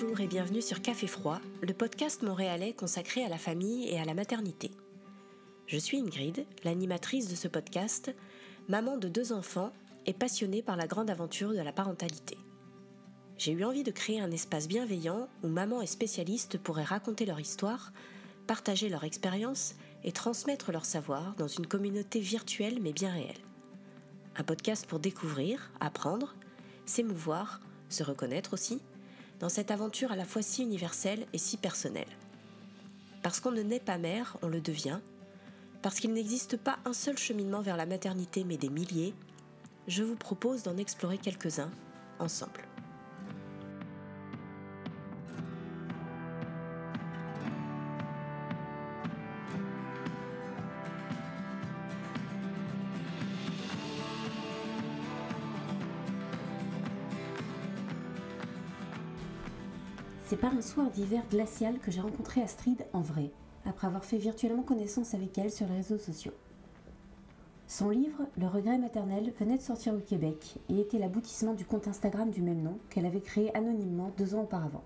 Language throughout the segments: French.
Bonjour et bienvenue sur Café Froid, le podcast montréalais consacré à la famille et à la maternité. Je suis Ingrid, l'animatrice de ce podcast, maman de deux enfants et passionnée par la grande aventure de la parentalité. J'ai eu envie de créer un espace bienveillant où maman et spécialistes pourraient raconter leur histoire, partager leur expérience et transmettre leur savoir dans une communauté virtuelle mais bien réelle. Un podcast pour découvrir, apprendre, s'émouvoir, se reconnaître aussi, dans cette aventure à la fois si universelle et si personnelle. Parce qu'on ne naît pas mère, on le devient. Parce qu'il n'existe pas un seul cheminement vers la maternité, mais des milliers, je vous propose d'en explorer quelques-uns ensemble. Par un soir d'hiver glacial que j'ai rencontré Astrid en vrai, après avoir fait virtuellement connaissance avec elle sur les réseaux sociaux. Son livre, Le regret maternel, venait de sortir au Québec et était l'aboutissement du compte Instagram du même nom qu'elle avait créé anonymement deux ans auparavant.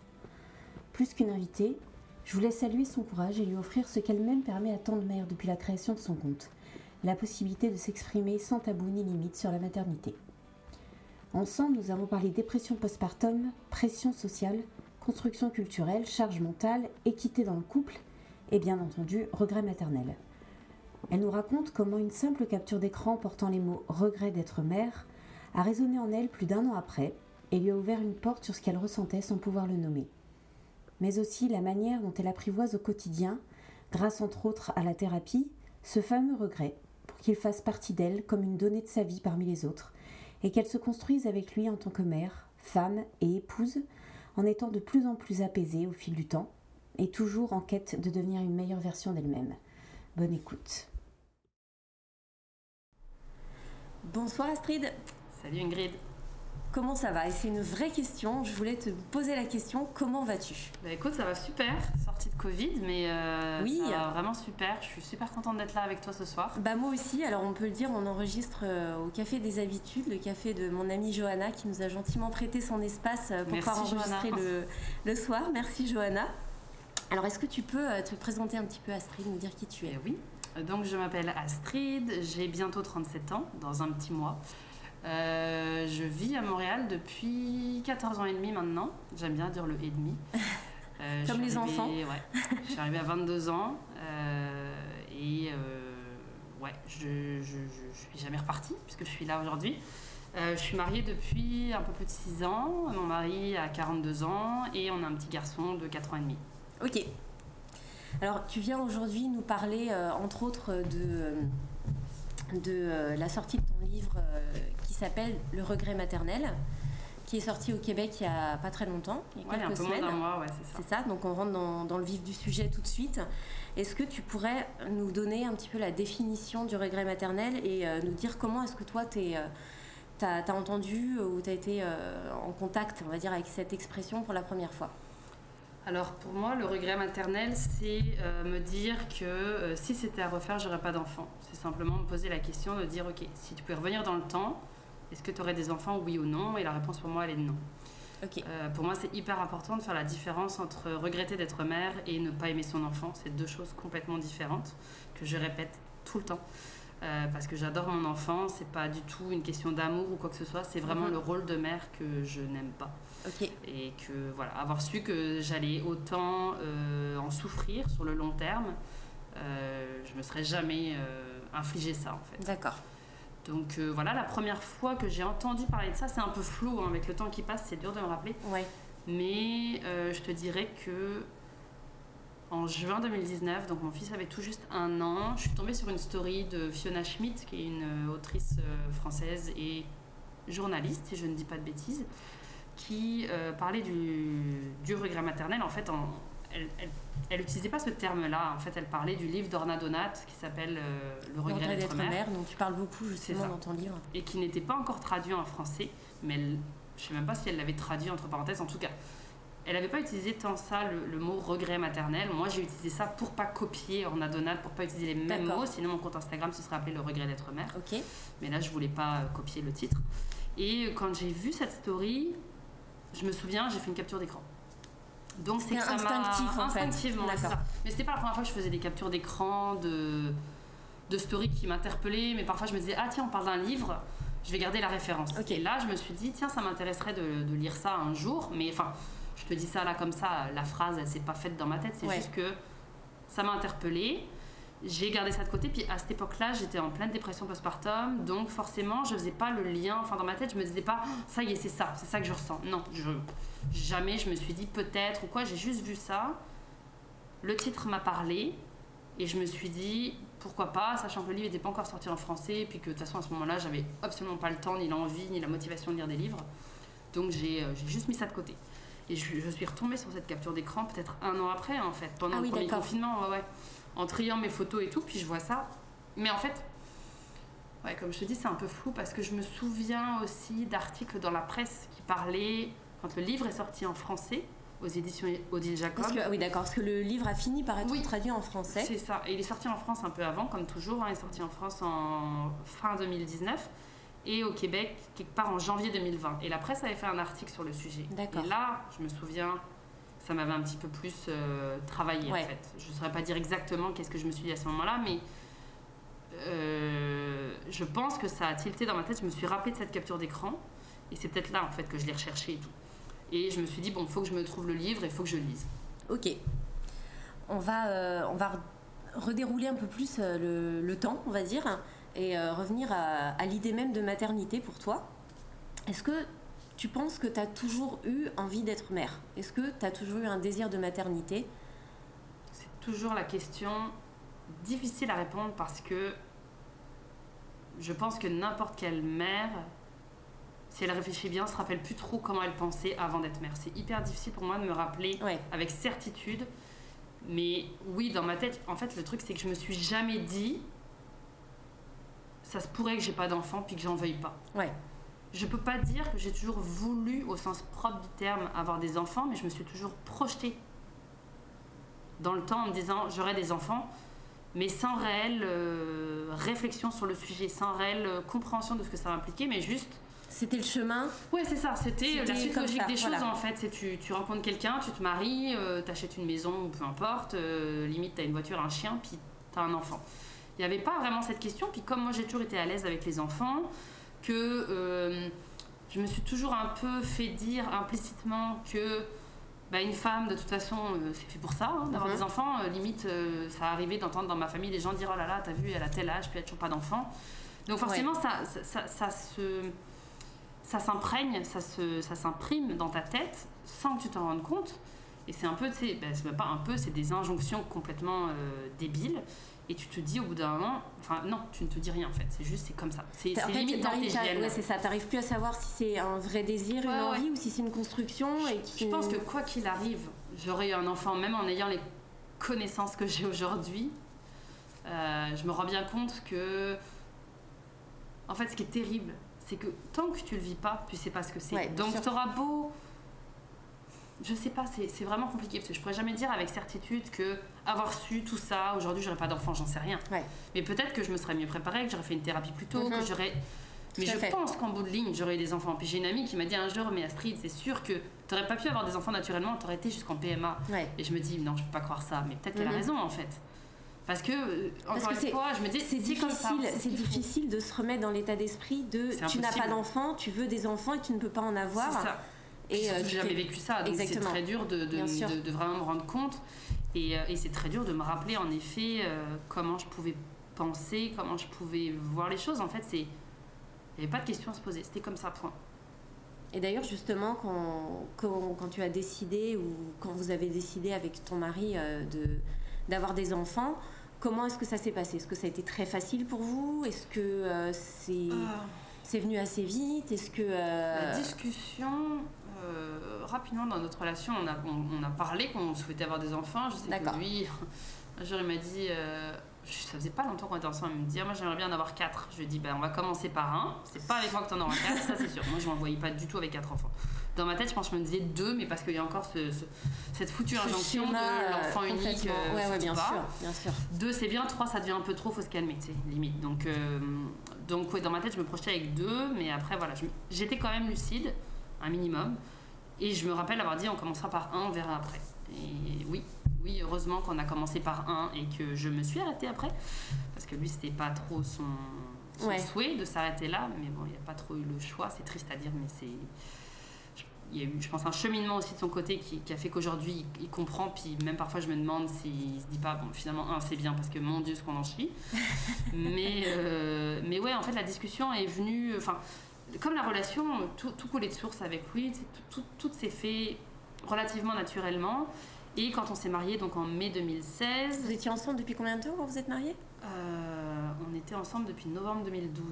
Plus qu'une invitée, je voulais saluer son courage et lui offrir ce qu'elle-même permet à tant de mères depuis la création de son compte, la possibilité de s'exprimer sans tabou ni limite sur la maternité. Ensemble, nous avons parlé dépression postpartum, pression sociale, construction culturelle, charge mentale, équité dans le couple et bien entendu regret maternel. Elle nous raconte comment une simple capture d'écran portant les mots regret d'être mère a résonné en elle plus d'un an après et lui a ouvert une porte sur ce qu'elle ressentait sans pouvoir le nommer. Mais aussi la manière dont elle apprivoise au quotidien, grâce entre autres à la thérapie, ce fameux regret pour qu'il fasse partie d'elle comme une donnée de sa vie parmi les autres et qu'elle se construise avec lui en tant que mère, femme et épouse en étant de plus en plus apaisée au fil du temps et toujours en quête de devenir une meilleure version d'elle-même. Bonne écoute. Bonsoir Astrid. Salut Ingrid. Comment ça va? Et c'est une vraie question. Je voulais te poser la question comment vas-tu? Bah écoute, ça va super. Sortie de Covid, mais euh, Oui. ça va vraiment super. Je suis super contente d'être là avec toi ce soir. Bah moi aussi, alors on peut le dire, on enregistre euh, au Café des Habitudes, le café de mon amie Johanna qui nous a gentiment prêté son espace euh, pour Merci, pouvoir enregistrer le, le soir. Merci Johanna. Alors est-ce que tu peux euh, te présenter un petit peu Astrid, nous dire qui tu es? Eh oui. Donc je m'appelle Astrid, j'ai bientôt 37 ans, dans un petit mois. Euh, je vis à Montréal depuis 14 ans et demi maintenant. J'aime bien dire le et demi. Euh, Comme les arrivée- enfants. Ouais. je suis arrivée à 22 ans euh, et euh, ouais, je, je, je, je suis jamais repartie puisque je suis là aujourd'hui. Je suis mariée depuis un peu plus de 6 ans. Mon mari a 42 ans et on a un petit garçon de 4 ans et demi. Ok. Alors, tu viens aujourd'hui nous parler, entre autres, de, de euh, la sortie de ton livre euh, s'appelle Le regret maternel, qui est sorti au Québec il y a pas très longtemps, il y a Ouais, a un quelques peu moins semaines. mois, ouais, c'est ça. C'est ça, donc on rentre dans, dans le vif du sujet tout de suite. Est-ce que tu pourrais nous donner un petit peu la définition du regret maternel et euh, nous dire comment est-ce que toi, tu as, entendu ou tu as été euh, en contact, on va dire, avec cette expression pour la première fois? Alors pour moi, le regret maternel, c'est euh, me dire que euh, si c'était à refaire, j'aurais pas d'enfant. C'est simplement me poser la question de dire, ok, si tu pouvais revenir dans le temps, est-ce que tu aurais des enfants, oui ou non? Et la réponse pour moi, elle est non. Euh, pour moi, c'est hyper important de faire la différence entre regretter d'être mère et ne pas aimer son enfant. C'est deux choses complètement différentes que je répète tout le temps. Euh, parce que j'adore mon enfant, c'est pas du tout une question d'amour ou quoi que ce soit, c'est vraiment Mhm. le rôle de mère que je n'aime pas et que voilà avoir su que j'allais autant euh, en souffrir sur le long terme je me serais jamais infligé ça en fait D'accord. Donc euh, voilà la première fois que j'ai entendu parler de ça c'est un peu flou hein, avec le temps qui passe c'est dur de me rappeler Ouais. mais euh, je te dirais que en juin 2019, donc mon fils avait tout juste un an, je suis tombée sur une story de Fiona Schmidt, qui est une euh, autrice française et journaliste, si je ne dis pas de bêtises, qui euh, parlait du, du regret maternel. En fait, en- elle, elle, elle utilisait pas ce terme-là. En fait, elle parlait du livre d'Orna Donat qui s'appelle euh, Le regret d'être mère dont tu parles beaucoup justement dans ton livre. et qui n'était pas encore traduit en français, mais elle- je sais même pas si elle l'avait traduit entre parenthèses. En tout cas, elle n'avait pas utilisé tant ça le, le mot regret maternel. Moi, j'ai utilisé ça pour pas copier Orna Donat, pour pas utiliser les mêmes mots. Sinon, mon compte Instagram se serait appelé le regret d'être mère. Ok. Mais là, je voulais pas copier le titre. Et quand j'ai vu cette story, je me souviens, j'ai fait une capture d'écran. Donc c'est C'était instinctif, en fait. Instinctivement, D'accord. ça. Mais c'était pas la première fois que je faisais des captures d'écran de de stories qui m'interpellaient, mais parfois je me disais ah tiens on parle d'un livre, je vais garder la référence. Et là je me suis dit tiens ça m'intéresserait de, de lire ça un jour, mais enfin je te dis ça là comme ça, la phrase elle s'est pas faite dans ma tête, c'est Ouais. juste que ça m'a interpellée. J'ai gardé ça de côté, puis à cette époque-là, j'étais en pleine dépression postpartum, donc forcément, je faisais pas le lien. Enfin, dans ma tête, je me disais pas, ça y est, c'est ça, c'est ça que je ressens. Non, je, jamais je me suis dit peut-être ou quoi, j'ai juste vu ça. Le titre m'a parlé, et je me suis dit pourquoi pas, sachant que le livre n'était pas encore sorti en français, et puis que de toute façon, à ce moment-là, j'avais absolument pas le temps, ni l'envie, ni la motivation de lire des livres. Donc j'ai euh, juste mis ça de côté. Et je, je suis retombée sur cette capture d'écran peut-être un an après, en fait, pendant Ah le oui, premier d'accord. confinement, ouais, ouais. En triant mes photos et tout, puis je vois ça. Mais en fait, ouais, comme je te dis, c'est un peu flou parce que je me souviens aussi d'articles dans la presse qui parlaient, quand le livre est sorti en français, aux éditions Odile Jacob. Parce que, ah oui, d'accord, parce que le livre a fini par être Oui. traduit en français. C'est ça. Et il est sorti en France un peu avant, comme toujours. hein. Il est sorti en France en fin 2019 et au Québec quelque part en janvier 2020. Et la presse avait fait un article sur le sujet. D'accord. Et là, je me souviens, ça m'avait un petit peu plus euh, travaillé Ouais. en fait. Je ne saurais pas dire exactement qu'est-ce que je me suis dit à ce moment-là, mais euh, je pense que ça a tilté dans ma tête. Je me suis rappelé de cette capture d'écran et c'est peut-être là en fait que je l'ai recherché et tout. Et je me suis dit, bon, il faut que je me trouve le livre et il faut que je le lise. Ok. On va, euh, on va re- redérouler un peu plus le, le temps, on va dire, et euh, revenir à, à l'idée même de maternité pour toi. Est-ce que tu penses que tu as toujours eu envie d'être mère? Est-ce que tu as toujours eu un désir de maternité? C'est toujours la question difficile à répondre parce que je pense que n'importe quelle mère, si elle réfléchit bien, se rappelle plus trop comment elle pensait avant d'être mère. C'est hyper difficile pour moi de me rappeler Ouais. avec certitude. Mais oui, dans ma tête, en fait, le truc, c'est que je me suis jamais dit ça se pourrait que j'ai pas d'enfant puis que j'en veuille pas. Ouais. Je peux pas dire que j'ai toujours voulu, au sens propre du terme, avoir des enfants, mais je me suis toujours projetée dans le temps en me disant j'aurai des enfants, mais sans réelle euh, réflexion sur le sujet, sans réelle euh, compréhension de ce que ça impliquait, mais juste C'était le chemin Ouais, c'est ça. C'était euh, la suite logique ça, des choses en fait. C'est tu, tu rencontres quelqu'un, tu te maries, euh, t'achètes une maison ou peu importe. limite, t'as une voiture, un chien, puis t'as un enfant. Il n'y avait pas vraiment cette question. Puis comme moi, j'ai toujours été à l'aise avec les enfants, que euh, je me suis toujours un peu fait dire implicitement que bah, une femme, de toute façon, euh, c'est fait pour ça, hein, d'avoir Mhm. des enfants. Euh, limite, euh, ça arrivait d'entendre dans ma famille des gens dire Oh là là, t'as vu, elle a tel âge, puis elle a toujours pas d'enfant. Donc forcément, ça, ça, ça, ça se ça s'imprègne, ça se, ça s'imprime dans ta tête sans que tu t'en rendes compte. Et c'est un peu, tu sais, ben, c'est pas un peu, c'est des injonctions complètement débiles. Et tu te dis au bout d'un moment, enfin non, tu ne te dis rien en fait, c'est juste, c'est comme ça. C'est limite ouais, c'est ça. T'arrives plus à savoir si c'est un vrai désir, une ouais. envie, ou si c'est une construction. Et qui... Je pense que quoi qu'il arrive, j'aurais eu un enfant, même en ayant les connaissances que j'ai aujourd'hui. Euh, je me rends bien compte que, en fait, ce qui est terrible, c'est que tant que tu le vis pas, tu sais pas ce que c'est. Donc, tu auras beau. Je sais pas, c'est vraiment compliqué parce que je pourrais jamais dire avec certitude que avoir su tout ça, aujourd'hui j'aurais pas d'enfant, j'en sais rien. Ouais. Mais peut-être que je me serais mieux préparée, que j'aurais fait une thérapie plus tôt, que j'aurais. Mais je fait. pense qu'en bout de ligne, j'aurais eu des enfants. Puis j'ai une amie qui m'a dit un jour, mais Astrid, c'est sûr que t'aurais pas pu avoir des enfants naturellement, t'aurais été jusqu'en PMA. Ouais. Et je me dis, non, je peux pas croire ça. Mais peut-être qu'elle a Mhm. raison en fait. Parce que, euh, Parce encore que une c'est- fois, je me dis, C'est difficile, ce c'est difficile de se remettre dans l'état d'esprit de tu n'as pas d'enfant, tu veux des enfants et tu ne peux pas en avoir. C'est ça. Et euh, j'ai jamais vécu ça, donc c'est très dur de, de, Bien sûr. de- de vraiment me rendre compte. Et, euh, et c'est très dur de me rappeler en effet euh, comment je pouvais penser, comment je pouvais voir les choses. En fait, c'est il n'y avait pas de question à se poser, c'était comme ça, point. Et d'ailleurs, justement, quand, quand, quand tu as décidé ou quand vous avez décidé avec ton mari euh, de d'avoir des enfants, comment est-ce que ça s'est passé? Est-ce que ça a été très facile pour vous? Est-ce que euh, c'est c'est venu assez vite? Est-ce que euh, La discussion, euh, rapidement dans notre relation, on a, on, on a parlé qu'on souhaitait avoir des enfants. Je sais que lui, un jour, il m'a dit, euh, ça faisait pas longtemps qu'on était ensemble, il me dit, Ah, moi j'aimerais bien en avoir quatre. Je lui ai dit, ben, on va commencer par un. C'est pas avec moi que t'en auras quatre, ça c'est sûr. Moi je m'en voyais pas du tout avec quatre enfants. Dans ma tête, je pense que je me disais deux, mais parce qu'il y a encore ce, ce- cette foutue ce injonction schéma, de l'enfant unique. euh, ouais, ouais, surtout bien pas. sûr, bien sûr. Deux, c'est bien. Trois, ça devient un peu trop. Faut se calmer, tu sais, limite. Donc, euh, donc ouais, dans ma tête, je me projetais avec deux. Mais après, voilà, j'étais quand même lucide, un minimum. Et je me rappelle avoir dit on commencera par un, on verra après. Et oui, oui, heureusement qu'on a commencé par un et que je me suis arrêtée après. Parce que lui, c'était pas trop son, son Ouais. souhait de s'arrêter là. Mais bon, il n'y a pas trop eu le choix. C'est triste à dire, mais c'est. Il y a eu, je pense, un cheminement aussi de son côté qui, qui a fait qu'aujourd'hui, il, il comprend. Puis même parfois, je me demande s'il se dit pas, bon, finalement, un, c'est bien parce que mon Dieu, ce qu'on en chie. mais, euh, mais ouais, en fait, la discussion est venue. Enfin, comme la relation, tout, tout coulait de source avec lui. Tout, tout, tout s'est fait relativement naturellement. Et quand on s'est mariés, donc en mai 2016, Vous étiez ensemble depuis combien de temps quand vous êtes mariés? euh, on était ensemble depuis novembre 2012.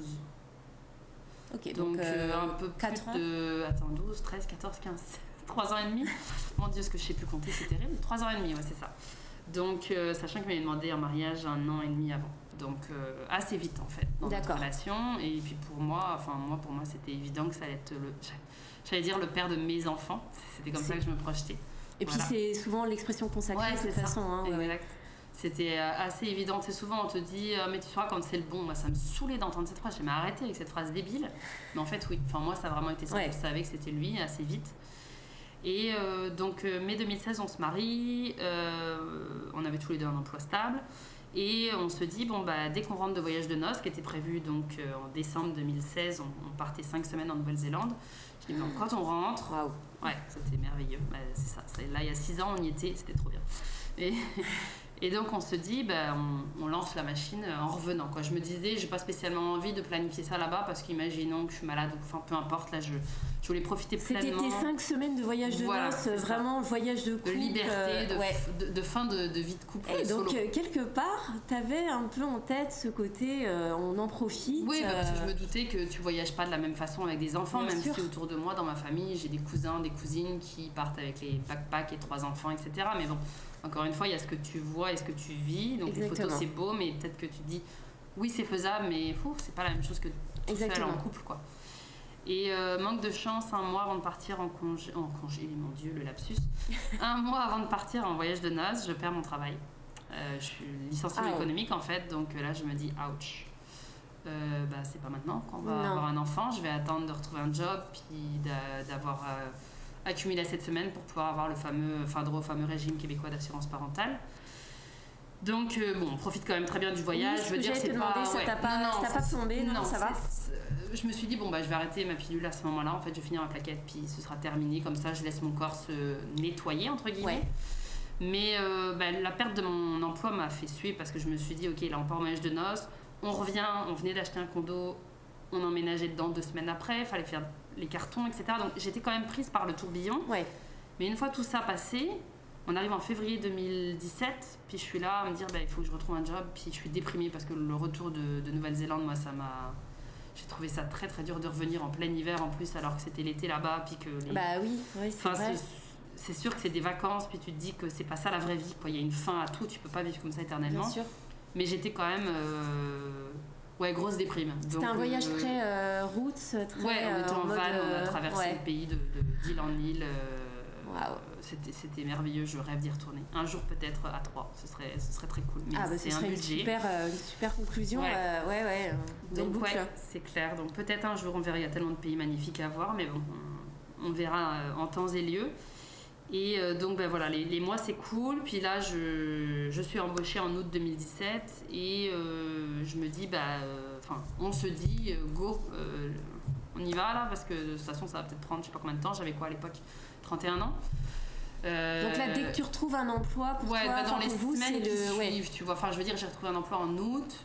Ok, Donc, euh, un peu plus quatre ans. de. Attends, 12, 13, 14, 15, 3 ans et demi. Mon Dieu, ce que je sais plus compter, c'est terrible. 3 ans et demi, ouais, c'est ça. Donc, euh, sachant qu'il m'avait demandé un mariage un an et demi avant. Donc, euh, assez vite en fait, dans notre D'accord. relation. Et puis pour moi, enfin, moi, pour moi, c'était évident que ça allait être le. J'allais dire le père de mes enfants. C'était comme ça que je me projetais. Et puis c'est souvent l'expression consacrée Ouais, de toute façon. hein, ouais. C'était euh, assez évident. C'est souvent, on te dit, euh, mais tu sauras quand c'est le bon. Moi, ça me saoulait d'entendre cette phrase. J'ai arrêté avec cette phrase débile. Mais en fait, oui. Enfin, moi, ça a vraiment été ça. Ouais. Je savais que c'était lui assez vite. Et euh, donc, mai 2016, on se marie. euh, on avait tous les deux un emploi stable. Et on se dit, bon, bah, dès qu'on rentre de voyage de noces, qui était prévu donc euh, en décembre 2016, on, on partait cinq semaines en Nouvelle-Zélande. Je dis, bon, quand on rentre, Waouh. Ouais, c'était merveilleux. Bah, c'est ça. Là, il y a six ans, on y était, c'était trop bien. Et, et donc, on se dit, bah, on, on lance la machine en revenant. Quoi. Je me disais, j'ai pas spécialement envie de planifier ça là-bas parce qu'imaginons que je suis malade ou enfin, peu importe, là, je, je voulais profiter C'était pleinement tes cinq semaines de voyage de Voilà, noces, vraiment voyage de de couple. liberté, euh, de, ouais. f- de, de fin de, de vie de couple Et donc, solo. euh, quelque part, t'avais un peu en tête ce côté euh, on en profite. Oui, bah, parce que je euh, me doutais que tu voyages pas de la même façon avec des enfants, Bien même sûr. si autour de moi, dans ma famille, j'ai des cousins, des cousines qui partent avec les backpacks et trois enfants, etc. Mais bon, encore une fois, il y a ce que tu vois et ce que tu vis. Donc les Exactement. photos, c'est beau, mais peut-être que tu dis, oui, c'est faisable, mais c'est pas la même chose que tout seul en couple, quoi. Et euh, manque de chance, un mois avant de partir en congé, en congé, mon Dieu, le lapsus. un mois avant de partir en voyage de noces, je perds mon travail. Euh, je suis licenciée Ah, économique en fait, donc euh, là je me dis ouch. Euh, bah, c'est pas maintenant qu'on va Non. avoir un enfant. Je vais attendre de retrouver un job, puis d'a- d'avoir accumulé cette semaine pour pouvoir avoir le fameux, enfin droit au fameux régime québécois d'assurance parentale. Donc euh, bon, on profite quand même très bien du voyage. Oui, ce je veux que dire, c'est pas, ça ouais. t'a pas- Non, non, ça pas non, ça va Je me suis dit bon bah je vais arrêter ma pilule à ce moment-là. En fait, je vais finir ma plaquette, puis ce sera terminé. Comme ça, je laisse mon corps se nettoyer entre guillemets. Ouais. Mais euh, bah, la perte de mon emploi m'a fait suer parce que je me suis dit, ok, là on part en voyage de noces, on revient, on venait d'acheter un condo, on emménageait dedans deux semaines après, il fallait faire les cartons, etc. Donc j'étais quand même prise par le tourbillon. Ouais. Mais une fois tout ça passé, on arrive en février 2017, puis je suis là à me dire, bah, il faut que je retrouve un job, puis je suis déprimée parce que le retour de, de Nouvelle-Zélande, moi, ça m'a... J'ai trouvé ça très très dur de revenir en plein hiver en plus alors que c'était l'été là-bas, puis que les, Bah oui, oui c'est Enfin, c'est sûr que c'est des vacances, puis tu te dis que c'est pas ça la vraie vie. Quoi. Il y a une fin à tout, tu peux pas vivre comme ça éternellement. Bien sûr. Mais j'étais quand même. euh, Ouais, grosse déprime. C'était un voyage euh, très euh, roots, très. Ouais, on euh, était en, mode, van, on a euh, traversé ouais. le pays de, d'île en île. euh, Waouh. C'était, c'était merveilleux, je rêve d'y retourner. Un jour peut-être à trois, ce serait, ce serait très cool. Mais Ah bah c'est ce un serait une budget. super, une super conclusion. Ouais. euh, ouais, Donc boucle. ouais, c'est clair. Donc peut-être un jour on verra, il y a tellement de pays magnifiques à voir, mais bon, on, on verra en temps et lieu. Et euh, donc ben voilà, les, les mois c'est cool. Puis là, je, je suis embauchée en août 2017 et euh, je me dis, bah, euh, on se dit, euh, go, on y va là, parce que de toute façon ça va peut-être prendre je sais pas combien de temps. J'avais quoi à l'époque 31 ans. Donc là, dès que tu retrouves un emploi pour ouais, toi, bah, dans les vous, semaines qui le. Ouais. tu vois. Enfin, je veux dire, j'ai retrouvé un emploi en août.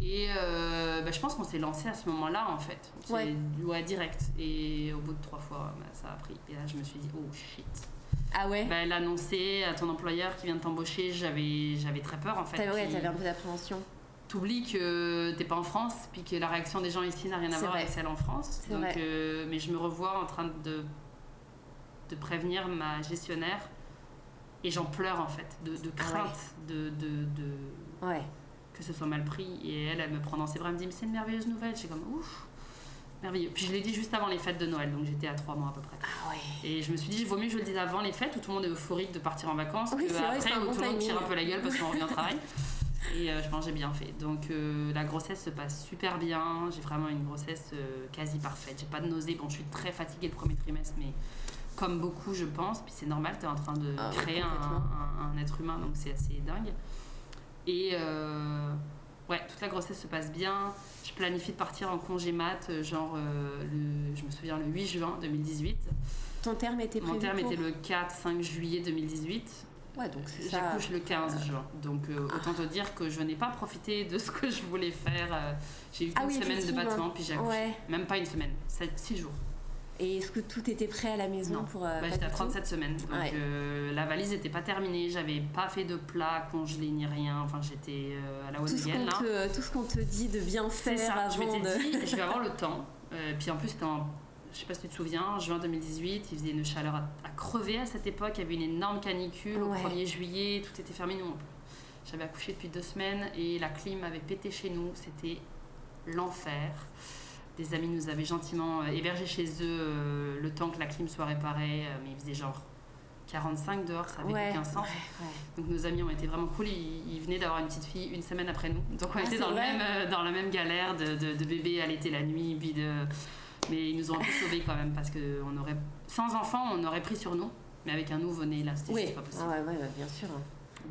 Et euh, bah, je pense qu'on s'est lancé à ce moment-là, en fait. Ouais. ouais, direct. Et au bout de trois fois, bah, ça a pris. Et là, je me suis dit, oh shit. Ah ouais. Bah, l'annoncer à ton employeur qui vient de t'embaucher, j'avais, j'avais très peur, en fait. T'avais ouais, t'avais un peu d'appréhension. T'oublies que t'es pas en France, puis que la réaction des gens ici n'a rien à voir vrai. avec celle en France. Donc, vrai. euh, mais je me revois en train de, de prévenir ma gestionnaire. Et j'en pleure en fait, de, de Ah ouais. crainte de, de, de- Ouais. que ce soit mal pris. Et elle, elle me prend dans ses bras, elle me dit Mais c'est une merveilleuse nouvelle. J'ai comme Ouf, merveilleux. Puis je l'ai dit juste avant les fêtes de Noël, donc j'étais à trois mois à peu près. Ah ouais. Et je me suis dit Il vaut mieux que je le dise avant les fêtes où tout le monde est euphorique de partir en vacances Oui, que vrai, où bon tout le monde tire un peu la gueule parce qu'on revient au travail. Et euh, je pense que j'ai bien fait. Donc euh, la grossesse se passe super bien. J'ai vraiment une grossesse euh, quasi parfaite. J'ai pas de nausées. Bon, je suis très fatiguée le premier trimestre, mais comme beaucoup, je pense. Puis c'est normal, tu es en train de Ah, créer un, un- un être humain, donc c'est assez dingue. Et euh, ouais, toute la grossesse se passe bien. Je planifie de partir en congé mat, euh, genre, euh, le, je me souviens, le 8 juin 2018. Ton terme était prévu Mon terme pour- était le 4-5 juillet 2018. Ouais, donc c'est ça. J'accouche le 15 juin. Donc euh, autant te dire que je n'ai pas profité de ce que je voulais faire. J'ai eu Ah une oui, semaine de battement, puis j'ai accouché. Ouais. Même pas une semaine, 6 jours. Et est-ce que tout était prêt à la maison Non. pour. euh, Bah, J'étais à du tout 37 semaines. Donc Ouais. euh, la valise n'était pas terminée. J'avais pas fait de plat congelé ni rien. Enfin, j'étais euh, à la haute tout ce, Vienne, qu'on là. te, tout ce qu'on te dit de bien faire ça. Je avant m'étais de. dit, je vais avoir le temps. Euh, puis en plus, c'était en. Je sais pas si tu te souviens, juin 2018, il faisait une chaleur à, à crever à cette époque. Il y avait une énorme canicule Ouais. au 1er juillet, tout était fermé. Nous, j'avais accouché depuis deux semaines et la clim avait pété chez nous. C'était l'enfer. Des amis nous avaient gentiment euh, hébergés chez eux euh, le temps que la clim soit réparée, euh, mais il faisait genre 45 dehors, ça avait Ouais, aucun sens. ouais, ouais. Donc nos amis ont été vraiment cool. Ils, ils venaient d'avoir une petite fille une semaine après nous. Donc on Ah, était dans, le même, dans la même galère de, de, de bébé allaiter la nuit. Puis de... Mais ils nous ont un peu sauvés quand même parce que on aurait, sans enfant, on aurait pris sur nous. Mais avec un nouveau-né, là, c'était Oui, juste pas possible. Ah ouais, bien sûr.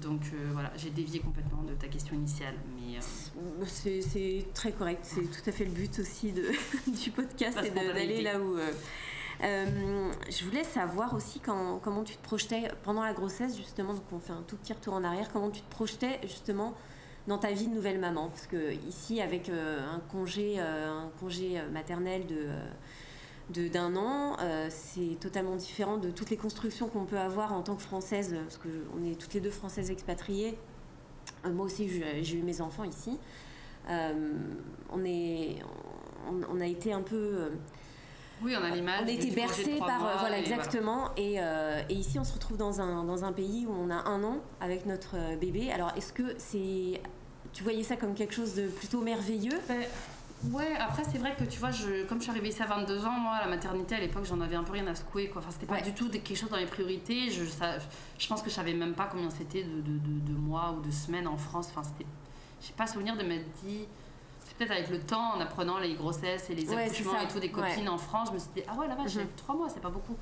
Donc euh, voilà, j'ai dévié complètement de ta question initiale. C'est très correct, c'est tout à fait le but aussi de, du podcast, de- d'aller là où. euh, euh, je voulais savoir aussi quand- comment tu te projetais pendant la grossesse, justement, donc on fait un tout petit retour en arrière, comment tu te projetais justement dans ta vie de nouvelle maman? Parce que ici, avec euh, un congé, un congé maternel de. d'un an, euh, c'est totalement différent de toutes les constructions qu'on peut avoir en tant que française, parce que je- on est toutes les deux françaises expatriées. Euh, moi aussi, j'ai eu mes enfants ici. Euh, on, est, on, on a été un peu. oui, on a l'image. on a été bercé par. mois voilà, et exactement. Et, euh, et ici, on se retrouve dans un, dans un pays où on a un an avec notre bébé. Alors, est-ce que c'est. Tu voyais ça comme quelque chose de plutôt merveilleux? Ouais, après c'est vrai que tu vois, je, comme je suis arrivée ici à 22 ans, moi, la maternité à l'époque, j'en avais un peu rien à secouer. Quoi. Enfin, c'était pas Ouais. du tout quelque chose dans mes priorités. Je, ça- je pense que je savais même pas combien c'était de, de, de- de mois ou de semaines en France. Enfin, c'était, j'ai pas souvenir de m'être dit. C'est peut-être avec le temps, en apprenant les grossesses et les Ouais, accouchements et tout des Ouais. copines en France, je me suis dit, ah ouais, la vache, Mhm. j'ai trois mois, c'est pas beaucoup.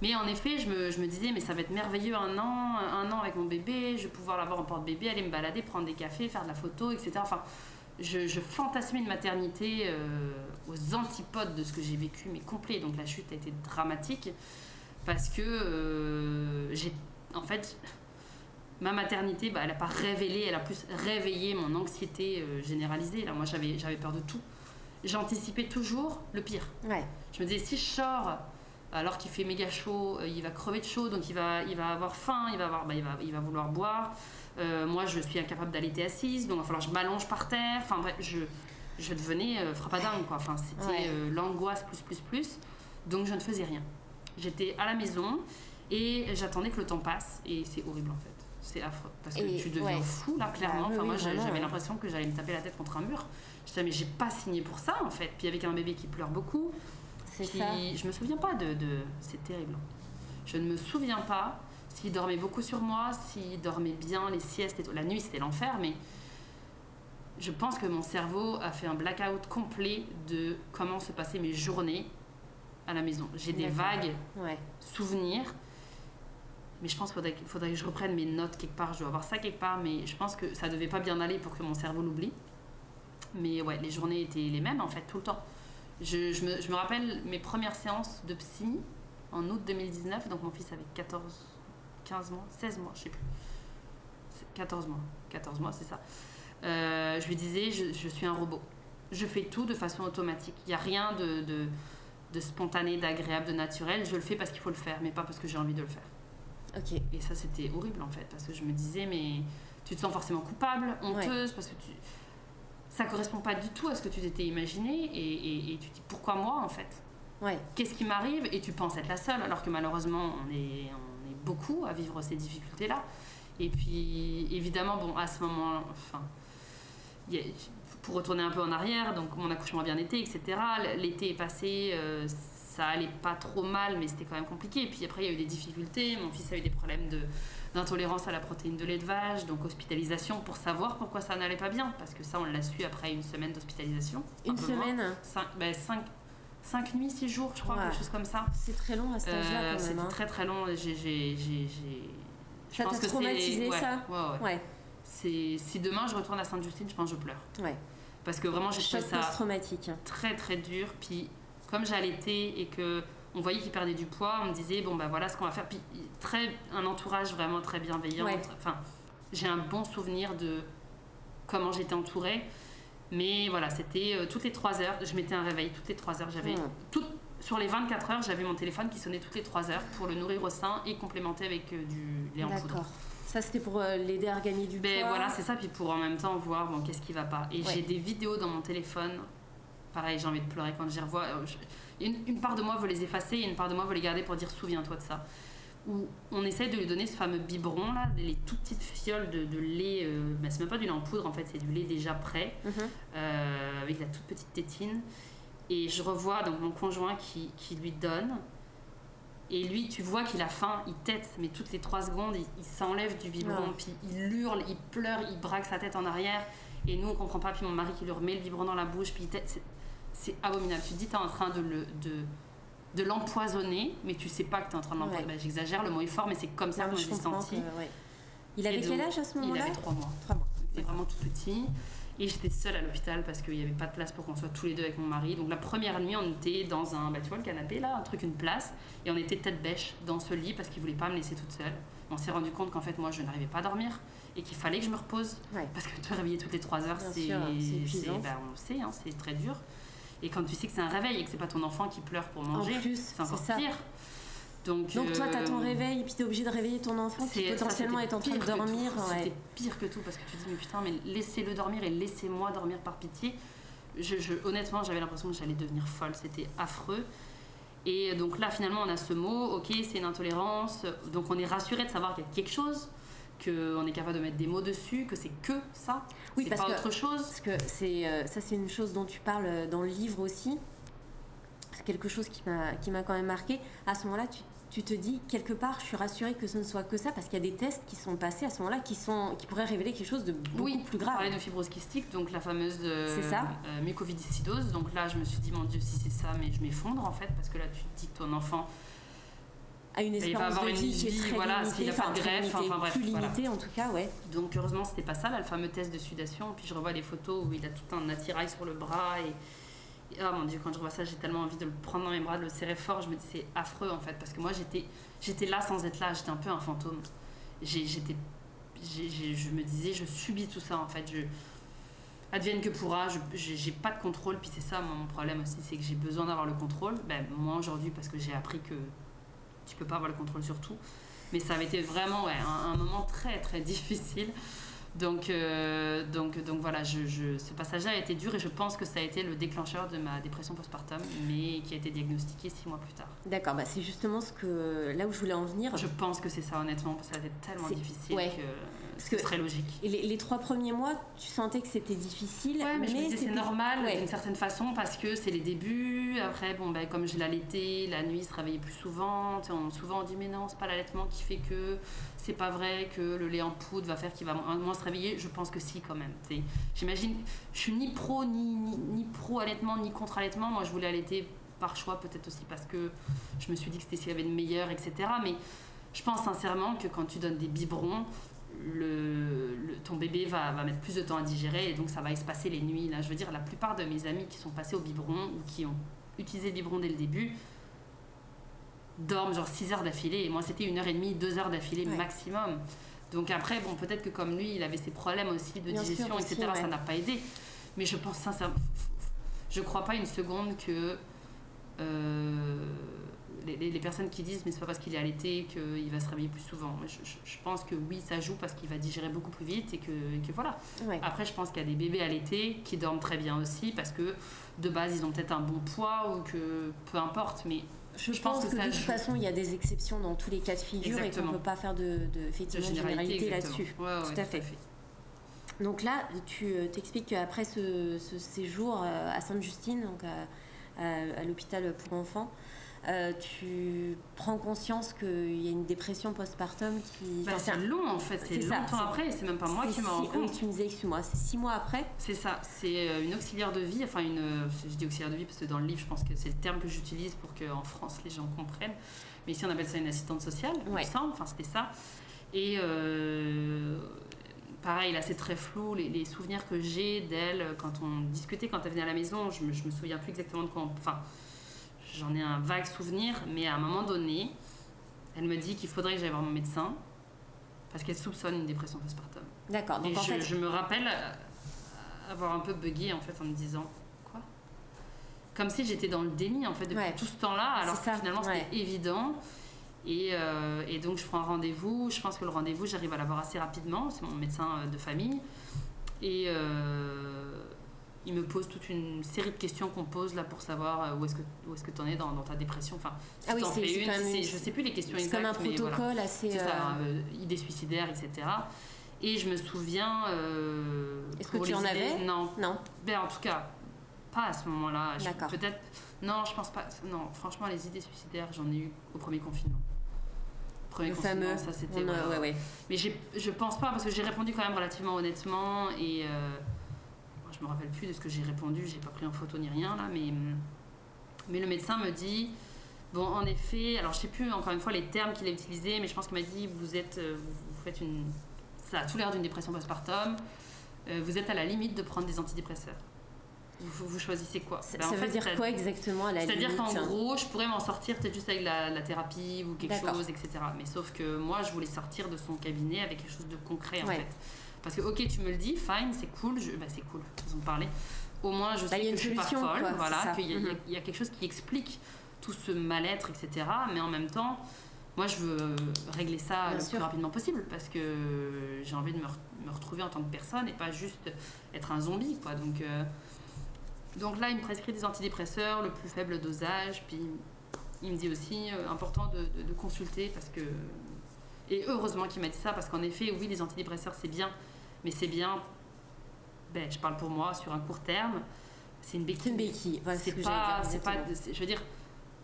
Mais en effet, je me, je me disais, mais ça va être merveilleux un an, un an avec mon bébé, je vais pouvoir l'avoir en porte-bébé, aller me balader, prendre des cafés, faire de la photo, etc. Enfin, je, je fantasmais une maternité euh, aux antipodes de ce que j'ai vécu, mais complet. Donc la chute a été dramatique parce que euh, j'ai. En fait, ma maternité, bah, elle n'a pas révélé, elle a plus réveillé mon anxiété euh, généralisée. Là, moi, j'avais j'avais peur de tout. J'anticipais toujours le pire. Ouais. Je me disais, si je sors alors qu'il fait méga chaud, il va crever de chaud, donc il va, il va avoir faim, il va, avoir, bah, il va, il va vouloir boire. Euh, moi, je suis incapable d'allaiter assise, donc il va falloir que je m'allonge par terre. Enfin bref, je, je devenais euh, frappadingue, quoi. Enfin, c'était Ouais. euh, l'angoisse plus, plus, plus. Donc je ne faisais rien. J'étais à la maison et j'attendais que le temps passe, et c'est horrible en fait. C'est affreux. Parce que Et, tu deviens ouais. fou, là, clairement. Ah, oui, enfin, oui, moi, j'avais l'impression que j'allais me taper la tête contre un mur. Je disais, mais j'ai pas signé pour ça, en fait. Puis avec un bébé qui pleure beaucoup, C'est ça. je me souviens pas de. de- C'est terrible. Je ne me souviens pas s'il dormait beaucoup sur moi, s'il dormait bien, les siestes et tout. La nuit, c'était l'enfer, mais je pense que mon cerveau a fait un blackout complet de comment se passaient mes journées à la maison. J'ai des vagues Ouais. souvenirs, mais je pense qu'il faudrait, que- faudrait que je reprenne mes notes quelque part. Je dois avoir ça quelque part, mais je pense que ça devait pas bien aller pour que mon cerveau l'oublie. Mais ouais, les journées étaient les mêmes en fait, tout le temps. Je, je me, je me rappelle mes premières séances de psy en août 2019, donc mon fils avait 14, 15 mois, 16 mois, je sais plus. C'est 14 mois, 14 mois, c'est ça. Euh, je lui disais, je, je suis un robot. Je fais tout de façon automatique. Il n'y a rien de, de, de spontané, d'agréable, de naturel. Je le fais parce qu'il faut le faire, mais pas parce que j'ai envie de le faire. Ok. Et ça, c'était horrible en fait, parce que je me disais, mais tu te sens forcément coupable, honteuse, parce que tu... ça correspond pas du tout à ce que tu t'étais imaginé, et, et- et tu te dis pourquoi moi en fait? Ouais. Qu'est-ce qui m'arrive? Et tu penses être la seule, alors que malheureusement, on est, on est beaucoup à vivre ces difficultés-là. Et puis, évidemment, bon, à ce moment, enfin, il y a- pour retourner un peu en arrière, donc mon accouchement a bien été, etc. L'été est passé, euh, ça allait pas trop mal, mais c'était quand même compliqué. Et puis après, il y a eu des difficultés. Mon fils a eu des problèmes de d'intolérance à la protéine de lait de vache, donc hospitalisation pour savoir pourquoi ça n'allait pas bien, parce que ça, on l'a su après une semaine d'hospitalisation. un Une moins. semaine. Cinq, ben, cinq, 5 nuits, 6 jours, je crois, Ouais. quelque chose comme ça. C'est très long à cet âge-là Euh. C'était hein. très très long. J'ai, j'ai, j'ai, Ça t'a traumatisé, ouais, ça ouais, ouais. Si demain je retourne à Sainte-Justine, je pense que je pleure. ouais. Parce que vraiment, j'ai trouvé ça post-traumatique. très très dur. Puis comme j'allaitais et que on voyait qu'il perdait du poids, on me disait bon bah voilà ce qu'on va faire. Puis très un entourage vraiment très bienveillant. Ouais. Enfin, j'ai un bon souvenir de comment j'étais entourée. Mais voilà, c'était euh, toutes les 3 heures, je mettais un réveil toutes les 3 heures. J'avais Hmm. tout, sur les 24 heures, j'avais mon téléphone qui sonnait toutes les 3 heures pour le nourrir au sein et complémenter avec euh, du lait en poudre. D'accord. Ça, c'était pour euh, l'aider à gagner du Ben poids. voilà, c'est ça, puis pour en même temps voir bon, qu'est-ce qui va pas. Et Ouais. j'ai des vidéos dans mon téléphone, pareil, j'ai envie de pleurer quand j'y revois. Je- Une, une part de moi veut les effacer et une part de moi veut les garder pour dire souviens-toi de ça. Où on essaie de lui donner ce fameux biberon là, les toutes petites fioles de, de lait, euh, ben, c'est même pas du lait en poudre en fait, c'est du lait déjà prêt, Mhm. euh, avec la toute petite tétine. Et je revois donc mon conjoint qui, qui lui donne. Et lui, tu vois qu'il a faim, il tète, mais toutes les trois secondes, il, il s'enlève du biberon, Ah. puis il hurle, il pleure, il braque sa tête en arrière. Et nous, on comprend pas. Puis mon mari qui lui remet le biberon dans la bouche, puis il tète. C'est- C'est abominable. Tu te dis, t'es en train de le. De, de l'empoisonner, mais tu sais pas que tu es en train de l'empoisonner. Ouais. Ben, J'exagère, le mot est fort, mais c'est comme ça Non, que je comprends senti. que- ouais. Il avait quel âge à ce Il moment-là avait trois mois. Trois mois. Il était vraiment tout petit. Et j'étais seule à l'hôpital parce qu'il n'y avait pas de place pour qu'on soit tous les deux avec mon mari. Donc la première nuit, on était dans un, bah, tu vois, le canapé là, un truc, une place. Et on était tête bêche dans ce lit parce qu'il voulait pas me laisser toute seule. On s'est rendu compte qu'en fait, moi, je n'arrivais pas à dormir et qu'il fallait que je me repose. Ouais. Parce que te réveiller toutes les 3 heures, c'est. bah, on le sait, hein, c'est très dur. Et quand tu sais que c'est un réveil et que c'est pas ton enfant qui pleure pour manger, c'est encore ça. pire. Donc, Donc toi, t'as ton euh, réveil, puis t'es obligé de réveiller ton enfant qui ça, potentiellement est en train de dormir. ouais. C'était pire que tout parce que tu te dis mais putain mais laissez-le dormir et laissez-moi dormir par pitié. Je, je- honnêtement j'avais l'impression que j'allais devenir folle, c'était affreux. Et donc là finalement on a ce mot, ok c'est une intolérance, donc on est rassuré de savoir qu'il y a quelque chose, qu'on est capable de mettre des mots dessus, que c'est que ça, Oui, c'est parce pas que- autre chose. Parce que c'est euh, ça, c'est une chose dont tu parles euh, dans le livre aussi. C'est quelque chose qui m'a qui m'a quand même marqué. À ce moment-là, tu, tu te dis quelque part, je suis rassurée que ce ne soit que ça, parce qu'il y a des tests qui sont passés à ce moment-là qui sont qui pourraient révéler quelque chose de beaucoup oui, plus grave. parlait de fibrose kystique, donc la fameuse euh, C'est ça. euh, mucoviscidose. Donc là, je me suis dit, mon Dieu, si c'est ça, mais je m'effondre en fait, parce que là, tu te dis que ton enfant, À une il va espérance avoir de une vie qui est très voilà, limitée, s'il a pas de enfin, greffe, enfin, bref, plus voilà. limitée en tout cas, ouais. Donc heureusement c'était pas ça là, le fameux test de sudation. Puis je revois les photos où il a tout un attirail sur le bras et, et- ah mon dieu quand je vois ça j'ai tellement envie de le prendre dans mes bras, de le serrer fort. Je me dis c'est affreux en fait parce que moi j'étais j'étais là sans être là, j'étais un peu un fantôme. J'étais je me disais je subis tout ça en fait. Je advienne que pourra, j'ai pas de contrôle. Puis c'est ça mon problème aussi, c'est que j'ai besoin d'avoir le contrôle. Ben moi aujourd'hui parce que j'ai appris que tu peux pas avoir le contrôle sur tout. Mais ça avait été vraiment ouais, un, un moment très très difficile. Donc, euh, donc, donc voilà, je, je- ce passage-là a été dur et je pense que ça a été le déclencheur de ma dépression postpartum, mais qui a été diagnostiquée six mois plus tard. D'accord, bah c'est justement ce que là où je voulais en venir. Je pense que c'est ça honnêtement, parce que ça a été tellement difficile ouais. que Parce ce que- serait logique. Les, les trois premiers mois, tu sentais que c'était difficile, Ouais, mais, disais c'est normal ouais. d'une certaine façon parce que c'est les débuts. Après, bon, ben, comme je l'allaitais, la nuit, se réveillait plus souvent. On, souvent on dit mais non, c'est pas l'allaitement qui fait que c'est pas vrai que le lait en poudre va faire qu'il va moins, se réveiller. Je pense que si quand même. J'imagine, je suis ni pro ni, ni, ni pro allaitement ni contre allaitement. Moi, je voulais allaiter par choix, peut-être aussi parce que je me suis dit que c'était ce qu'il y avait de meilleur, etc. Mais je pense sincèrement que quand tu donnes des biberons, le, le- ton bébé va, va mettre plus de temps à digérer et donc ça va espacer les nuits. Là, je veux dire, la plupart de mes amis qui sont passés au biberon ou qui ont utilisé le biberon dès le début dorment genre 6 heures d'affilée et moi c'était une heure et demie, 2 heures d'affilée Ouais. maximum. Donc après, bon, peut-être que comme lui, il avait ses problèmes aussi de Bien sûr, digestion, aussi, etc., ouais. ça n'a pas aidé. Mais je pense sincèrement, je crois pas une seconde que les, les- les personnes qui disent mais c'est pas parce qu'il est allaité qu'il va se réveiller plus souvent. Je, je- je pense que oui, ça joue parce qu'il va digérer beaucoup plus vite et que, et que voilà. Ouais. Après, je pense qu'il y a des bébés allaités qui dorment très bien aussi parce que de base ils ont peut-être un bon poids ou que peu importe, mais Je, Je pense, pense que de toute joue. façon, il y a des exceptions dans tous les cas de figure et qu'on ne peut pas faire de, de, de généralité, là-dessus. Ouais, ouais, Tout à fait. Donc là, tu euh, t'expliques qu'après ce, ce séjour euh, à Sainte-Justine, donc à, à- à l'hôpital pour enfants, euh, tu prends conscience qu'il y a une dépression postpartum qui. Bah, c'est long en fait, c'est longtemps après, c'est même pas moi qui m'en rends compte. Tu me disais, excuse-moi, c'est six mois après C'est ça, c'est euh, une auxiliaire de vie, enfin une. Je dis auxiliaire de vie parce que dans le livre, je pense que c'est le terme que j'utilise pour qu'en France les gens comprennent. Mais ici on appelle ça une assistante sociale, il me semble, enfin c'était ça. Et. Euh, pareil, là c'est très flou, les, souvenirs que j'ai d'elle quand on discutait, quand elle venait à la maison, je me, je me souviens plus exactement de quoi on, Enfin, j'en ai un vague souvenir, mais à un moment donné, elle me dit qu'il faudrait que j'aille voir mon médecin parce qu'elle soupçonne une dépression postpartum. D'accord. Et je, je, me rappelle avoir un peu bugué en fait en me disant quoi? Comme si j'étais dans le déni en fait depuis tout ce temps-là, alors que finalement c'était évident. Et, euh, et, donc je prends un rendez-vous. Je pense que le rendez-vous, j'arrive à l'avoir assez rapidement. C'est mon médecin euh, de famille. Et, euh, il me pose toute une série de questions qu'on pose là pour savoir où est-ce que où est-ce que tu en es dans, dans, ta dépression. Enfin, si ah oui, fais une, je sais plus les questions exactes. C'est comme un protocole assez. C'est ça, euh, euh, idée suicidaire, etc. Et je me souviens. est-ce que tu en avais Non. Non. Ben, en tout cas, pas à ce moment-là. Peut-être. Non, je pense pas. Non, franchement, les idées suicidaires, j'en ai eu au premier confinement. Premier le fameux. ça c'était. Ouais, ouais. Mais je pense pas parce que j'ai répondu quand même relativement honnêtement et je me rappelle plus de ce que j'ai répondu, j'ai pas pris en photo ni rien là, mais, mais le médecin me dit Bon, en effet, alors je sais plus encore une fois les termes qu'il a utilisés, mais je pense qu'il m'a dit vous êtes, euh, vous faites une, ça a tout l'air d'une dépression postpartum. Euh, vous êtes à la limite de prendre des antidépresseurs. Vous, choisissez quoi Ça, ben, veut dire quoi exactement à la C'est-à-dire qu'en gros, je pourrais m'en sortir peut-être juste avec la, thérapie ou quelque chose, etc. Mais sauf que moi, je voulais sortir de son cabinet avec quelque chose de concret en fait. Parce que, ok, tu me le dis, fine, c'est cool, je, bah, c'est cool, façon de parler. Au moins, je bah, sais que je suis pas folle, voilà, qu'il y, y, a quelque chose qui explique tout ce mal-être, etc. Mais en même temps, moi, je veux régler ça le plus rapidement possible parce que j'ai envie de me, me, retrouver en tant que personne et pas juste être un zombie, quoi. Donc, euh, donc là, il me prescrit des antidépresseurs, le plus faible dosage, puis il me dit aussi euh, important de, de, de, consulter parce que et heureusement qu'il m'a dit ça parce qu'en effet, oui, les antidépresseurs c'est bien, mais c'est bien, ben, je parle pour moi, sur un court terme, c'est une béquille. C'est une béquille, c'est pas, c'est pas, je veux dire,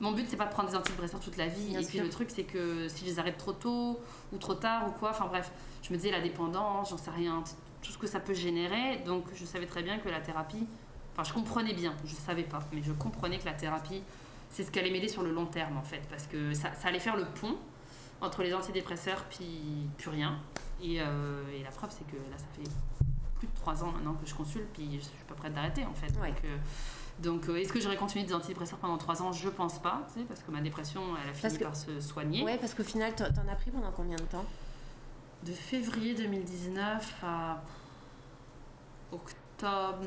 mon but c'est pas de prendre des antidépresseurs toute la vie. et puis le truc c'est que si je les arrête trop tôt ou trop tard ou quoi, enfin bref, je me disais la dépendance, j'en sais rien, tout ce que ça peut générer. Donc je savais très bien que la thérapie, enfin je comprenais bien, je savais pas, mais je comprenais que la thérapie c'est ce qui allait m'aider sur le long terme en fait, parce que ça, ça allait faire le pont entre les antidépresseurs puis plus rien. Euh, et, la preuve, c'est que là, ça fait plus de trois ans maintenant que je consulte, puis je suis pas prête d'arrêter en fait. Donc, euh, euh, est-ce que j'aurais continué des antidépresseurs pendant trois ans? Je pense pas, tu sais, parce que ma dépression, elle a fini par se soigner. Ouais, parce qu'au final, t'en as pris pendant combien de temps? De février 2019 à octobre,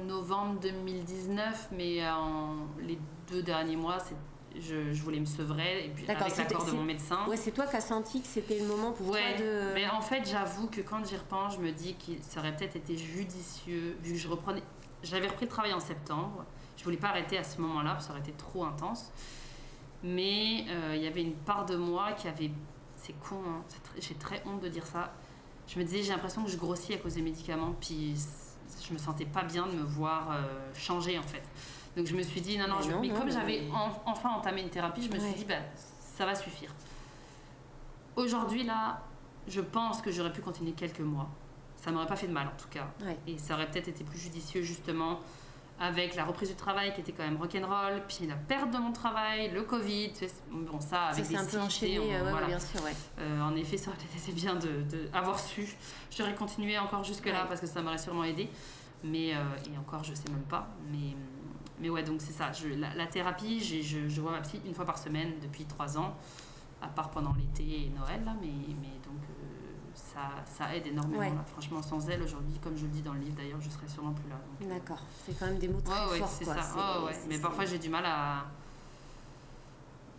novembre 2019, mais en les deux derniers mois, c'est je, voulais me sevrer et puis avec l'accord de mon médecin. Ouais, c'est toi qui as senti que c'était le moment pour toi de. Mais en fait, j'avoue que quand j'y repense, je me dis qu'il aurait peut-être été judicieux vu que je reprenais. J'avais repris le travail en septembre. Je voulais pas arrêter à ce moment-là parce que ça aurait été trop intense. Mais euh, il y avait une part de moi qui avait. C'est con, hein, j'ai très honte de dire ça. Je me disais, j'ai l'impression que je grossis à cause des médicaments, puis je me sentais pas bien de me voir euh, changer en fait. Donc je me suis dit, non, non, mais, comme j'avais enfin entamé une thérapie, je me suis dit, bah, ça va suffire. Aujourd'hui, là, je pense que j'aurais pu continuer quelques mois. Ça m'aurait pas fait de mal, en tout cas. Et ça aurait peut-être été plus judicieux, justement, avec la reprise du travail qui était quand même rock'n'roll, puis la perte de mon travail, le Covid, bon ça avec ça, des un peu enchaîné, bien sûr, euh, en effet, ça aurait peut-être été bien de, de su. J'aurais continué encore jusque là parce que ça m'aurait sûrement aidé, mais euh, et encore je sais même pas, mais mais ouais, donc c'est ça. Je, la, thérapie, je, je, vois ma psy une fois par semaine depuis trois ans, à part pendant l'été et Noël, là, mais, euh, ça, ça aide énormément. Là. Franchement, sans elle, aujourd'hui, comme je le dis dans le livre d'ailleurs, je serais sûrement plus là. Euh. D'accord, c'est quand même des mots très ouais, forts. c'est ça. Mais parfois, j'ai du mal à,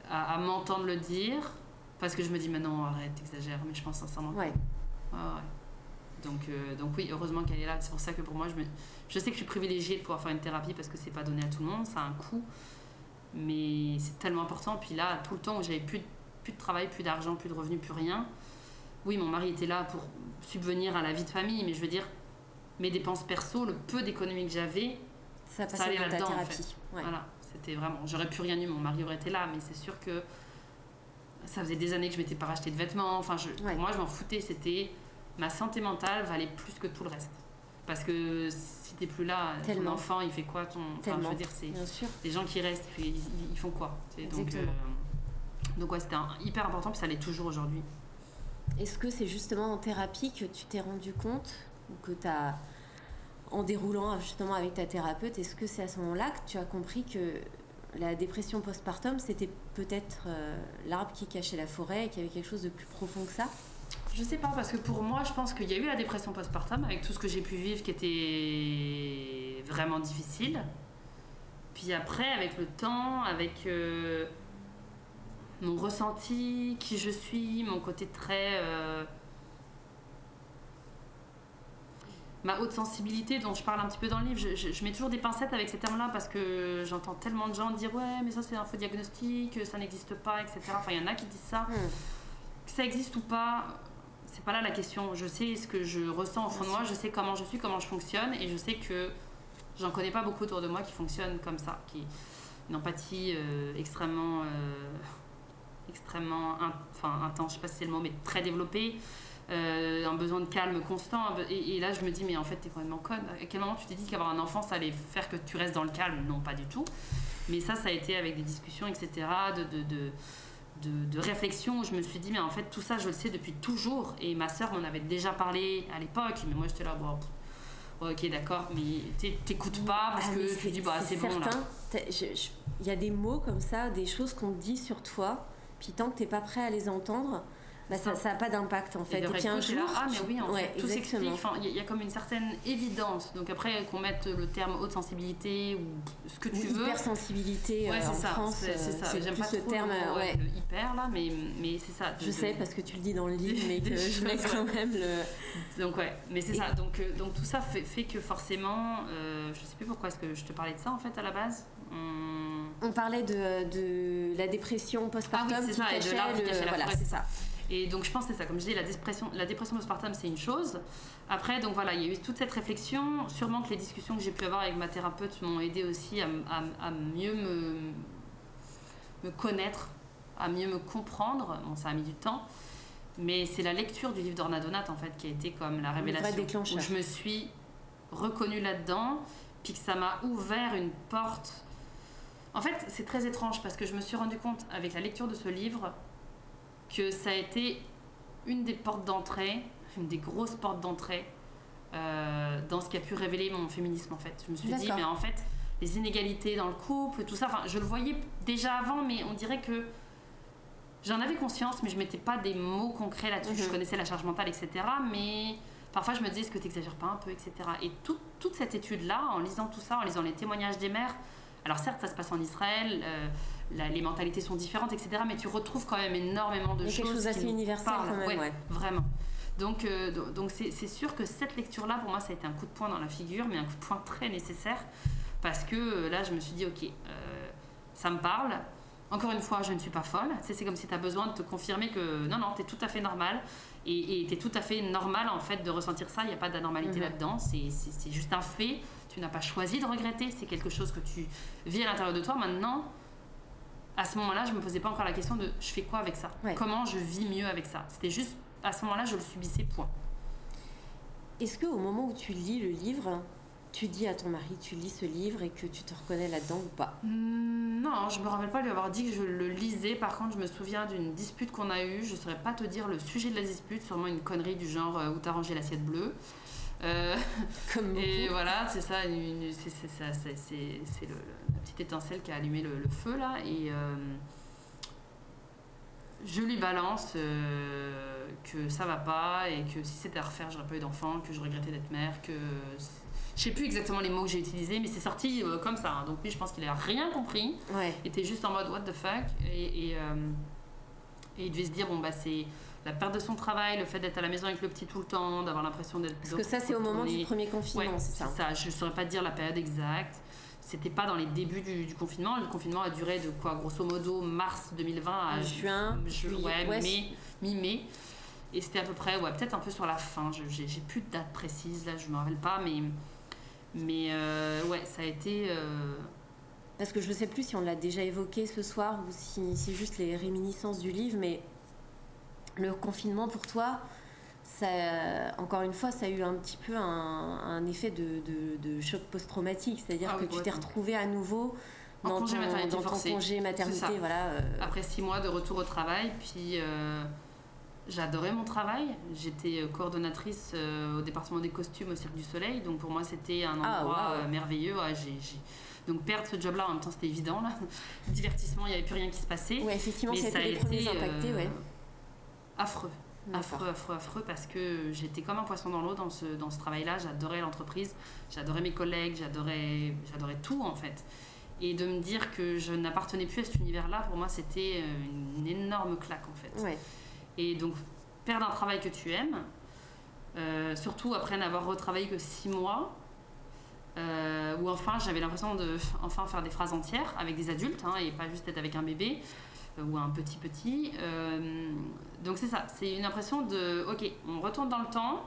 à, m'entendre le dire, parce que je me dis, mais non, arrête, t'exagères, mais je pense sincèrement. Ouais. ouais. Donc, euh, donc oui, heureusement qu'elle est là. C'est pour ça que pour moi, je, me... je sais que je suis privilégiée de pouvoir faire une thérapie parce que c'est pas donné à tout le monde, ça a un coût. Mais c'est tellement important. Puis là, tout le temps où j'avais plus de, plus de travail, plus d'argent, plus de revenus, plus rien. Oui, mon mari était là pour subvenir à la vie de famille, mais je veux dire, mes dépenses perso, le peu d'économies que j'avais, ça, ça allait là-dedans. thérapie. Voilà, c'était vraiment. J'aurais pu rien eu, mon mari aurait été là, mais c'est sûr que ça faisait des années que je m'étais pas racheté de vêtements. Enfin, je, pour moi, je m'en foutais. C'était ma santé mentale valait plus que tout le reste. Parce que si t'es plus là, ton enfant, il fait quoi ton... Enfin, je veux dire, c'est les gens qui restent, ils, font quoi Donc, euh, donc ouais, c'était hyper important, puis ça l'est toujours aujourd'hui. Est-ce que c'est justement en thérapie que tu t'es rendu compte, ou que tu as, en déroulant justement avec ta thérapeute, est-ce que c'est à ce moment-là que tu as compris que la dépression postpartum, c'était peut-être euh, l'arbre qui cachait la forêt et qu'il y avait quelque chose de plus profond que ça? Je sais pas, parce que pour moi, je pense qu'il y a eu la dépression postpartum avec tout ce que j'ai pu vivre qui était vraiment difficile. Puis après, avec le temps, avec euh, mon ressenti, qui je suis, mon côté très. Euh, ma haute sensibilité dont je parle un petit peu dans le livre, je, mets toujours des pincettes avec ces termes-là parce que j'entends tellement de gens dire ouais mais ça c'est un faux diagnostic, ça n'existe pas, etc. Enfin il y en a qui disent ça. Hmm. Que ça existe ou pas, c'est pas là la question. Je sais ce que je ressens au fond de moi, je sais comment je suis, comment je fonctionne, et je sais que j'en connais pas beaucoup autour de moi qui fonctionnent comme ça, qui une empathie euh, extrêmement, euh, extrêmement, enfin intense, je sais pas si c'est le mot, mais très développée. Euh, un besoin de calme constant. Et, là, je me dis, mais en fait, t'es complètement conne. À quel moment tu t'es dit qu'avoir un enfant, ça allait faire que tu restes dans le calme? Non, pas du tout. Mais ça, ça a été avec des discussions, etc., de, de, de de, réflexion où je me suis dit, mais en fait, tout ça, je le sais depuis toujours. Et ma sœur m'en avait déjà parlé à l'époque, mais moi, j'étais là, bon, ok, d'accord, mais t'écoutes pas parce ah, que tu dis, bah, c'est bon là. Il y a des mots comme ça, des choses qu'on dit sur toi, puis tant que t'es pas prêt à les entendre, bah, ça n'a pas d'impact en fait. Et, un jour, ah mais oui, en fait, tout s'explique. Il y, a comme une certaine évidence. Donc après qu'on mette le terme haute sensibilité ou ce que tu veux. Hypersensibilité ouais, euh, en ça, France, c'est euh, ça. J'aime pas ce terme. Ouais. Le hyper là, mais, mais c'est ça. je sais parce que tu le dis dans le livre, mais que je mets quand même le. Donc ouais, mais c'est ça. Donc, euh, donc tout ça fait, fait que forcément, euh, je sais plus pourquoi est-ce que je te parlais de ça en fait à la base. On parlait de, de la dépression postpartum ah oui, qui, ça, cachait le... voilà, c'est ça. Et donc je pense que c'est ça, comme je dis, la dépression, la dépression postpartum c'est une chose. Après, donc voilà, il y a eu toute cette réflexion. Sûrement que les discussions que j'ai pu avoir avec ma thérapeute m'ont aidé aussi à, à, mieux me, me connaître, à mieux me comprendre. Bon, ça a mis du temps. Mais c'est la lecture du livre d'Orna Donat en fait qui a été comme la révélation. Où je me suis reconnue là-dedans, puis que ça m'a ouvert une porte. En fait, c'est très étrange parce que je me suis rendu compte avec la lecture de ce livre que ça a été une des portes d'entrée, une des grosses portes d'entrée euh, dans ce qui a pu révéler mon féminisme en fait. Je me suis dit, mais en fait, les inégalités dans le couple, tout ça, enfin, je le voyais déjà avant, mais on dirait que j'en avais conscience, mais je mettais pas des mots concrets là-dessus. Je mhm. connaissais la charge mentale, etc. Mais parfois, je me disais, est-ce que tu n'exagères pas un peu, etc. Et toute cette étude-là, en lisant tout ça, en lisant les témoignages des mères, alors certes, ça se passe en Israël. Euh, les mentalités sont différentes, etc. Mais tu retrouves quand même énormément de choses. Quelque chose assez universel quand même. Ouais, Vraiment. Donc, euh, donc c'est sûr que cette lecture-là, pour moi, ça a été un coup de poing dans la figure, mais un coup de poing très nécessaire. Parce que euh, là, je me suis dit, ok, euh, ça me parle. Encore une fois, je ne suis pas folle. C'est comme si tu as besoin de te confirmer que non, non, tu es tout à fait normal. Et tu es tout à fait normal, en fait, de ressentir ça. Il n'y a pas d'anormalité mhm. là-dedans. C'est juste un fait. Tu n'as pas choisi de regretter. C'est quelque chose que tu vis à l'intérieur de toi. Maintenant, à ce moment-là, je me posais pas encore la question de je fais quoi avec ça? Comment je vis mieux avec ça? C'était juste, à ce moment-là, je le subissais, point. Est-ce qu'au moment où tu lis le livre, tu dis à ton mari, tu lis ce livre et que tu te reconnais là-dedans ou pas? Hmm, Non, je me rappelle pas lui avoir dit que je le lisais. Par contre, je me souviens d'une dispute qu'on a eue. Je saurais pas te dire le sujet de la dispute, sûrement une connerie du genre euh, où t'as rangé l'assiette bleue. Euh, Comme et voilà, c'est ça, c'est la petite étincelle qui a allumé le, feu là. Et euh, je lui balance euh, que ça va pas et que si c'était à refaire, j'aurais pas eu d'enfant, que je regrettais d'être mère, que. Je sais plus exactement les mots que j'ai utilisés, mais c'est sorti comme ça. Hein. Donc lui, je pense qu'il a rien compris. Il était juste en mode what the fuck. Et, et, et il devait se dire, bon, bah c'est la perte de son travail, le fait d'être à la maison avec le petit tout le temps, d'avoir l'impression d'être. Parce que ça, c'est au moment du premier confinement, c'est ça. ça. Je ne saurais pas dire la période exacte. C'était pas dans les débuts du, confinement. Le confinement a duré de quoi, grosso modo, mars 2020 à juin, juillet, mai, mi-mai. Et c'était à peu près, ouais, peut-être un peu sur la fin. J'ai plus de date précise, là, je me rappelle pas, mais Mais euh, ouais, ça a été. euh, Parce que je ne sais plus si on l'a déjà évoqué ce soir ou si c'est juste les réminiscences du livre, mais le confinement pour toi, ça, encore une fois, ça a eu un petit peu un, un effet de, de- de choc post-traumatique, c'est-à-dire Ah que tu t'es retrouvé à nouveau En dans, congé ton, maternité dans ton forcé. congé maternité, voilà. euh, après six mois de retour au travail, puis euh, j'adorais mon travail. J'étais euh, coordonnatrice euh, au département des costumes au Cirque du Soleil, donc pour moi c'était un Ah, endroit merveilleux. Ouais, Donc perdre ce job-là, en même temps c'était évident. Là. Divertissement, il n'y avait plus rien qui se passait. ouais, effectivement, Mais ça a été les premiers été impactés, euh, ouais. Affreux. Affreux, affreux, affreux, parce que j'étais comme un poisson dans l'eau dans ce, dans ce travail-là. J'adorais l'entreprise, j'adorais mes collègues, j'adorais, j'adorais tout en fait. Et de me dire que je n'appartenais plus à cet univers-là, pour moi, c'était euh, une énorme claque en fait. Ouais. Et donc, perdre un travail que tu aimes, euh, surtout après n'avoir retravaillé que six mois, euh, où enfin j'avais l'impression de enfin faire des phrases entières avec des adultes hein, et pas juste être avec un bébé ou un petit petit. Euh, donc c'est ça, c'est une impression de ok, on retourne dans le temps.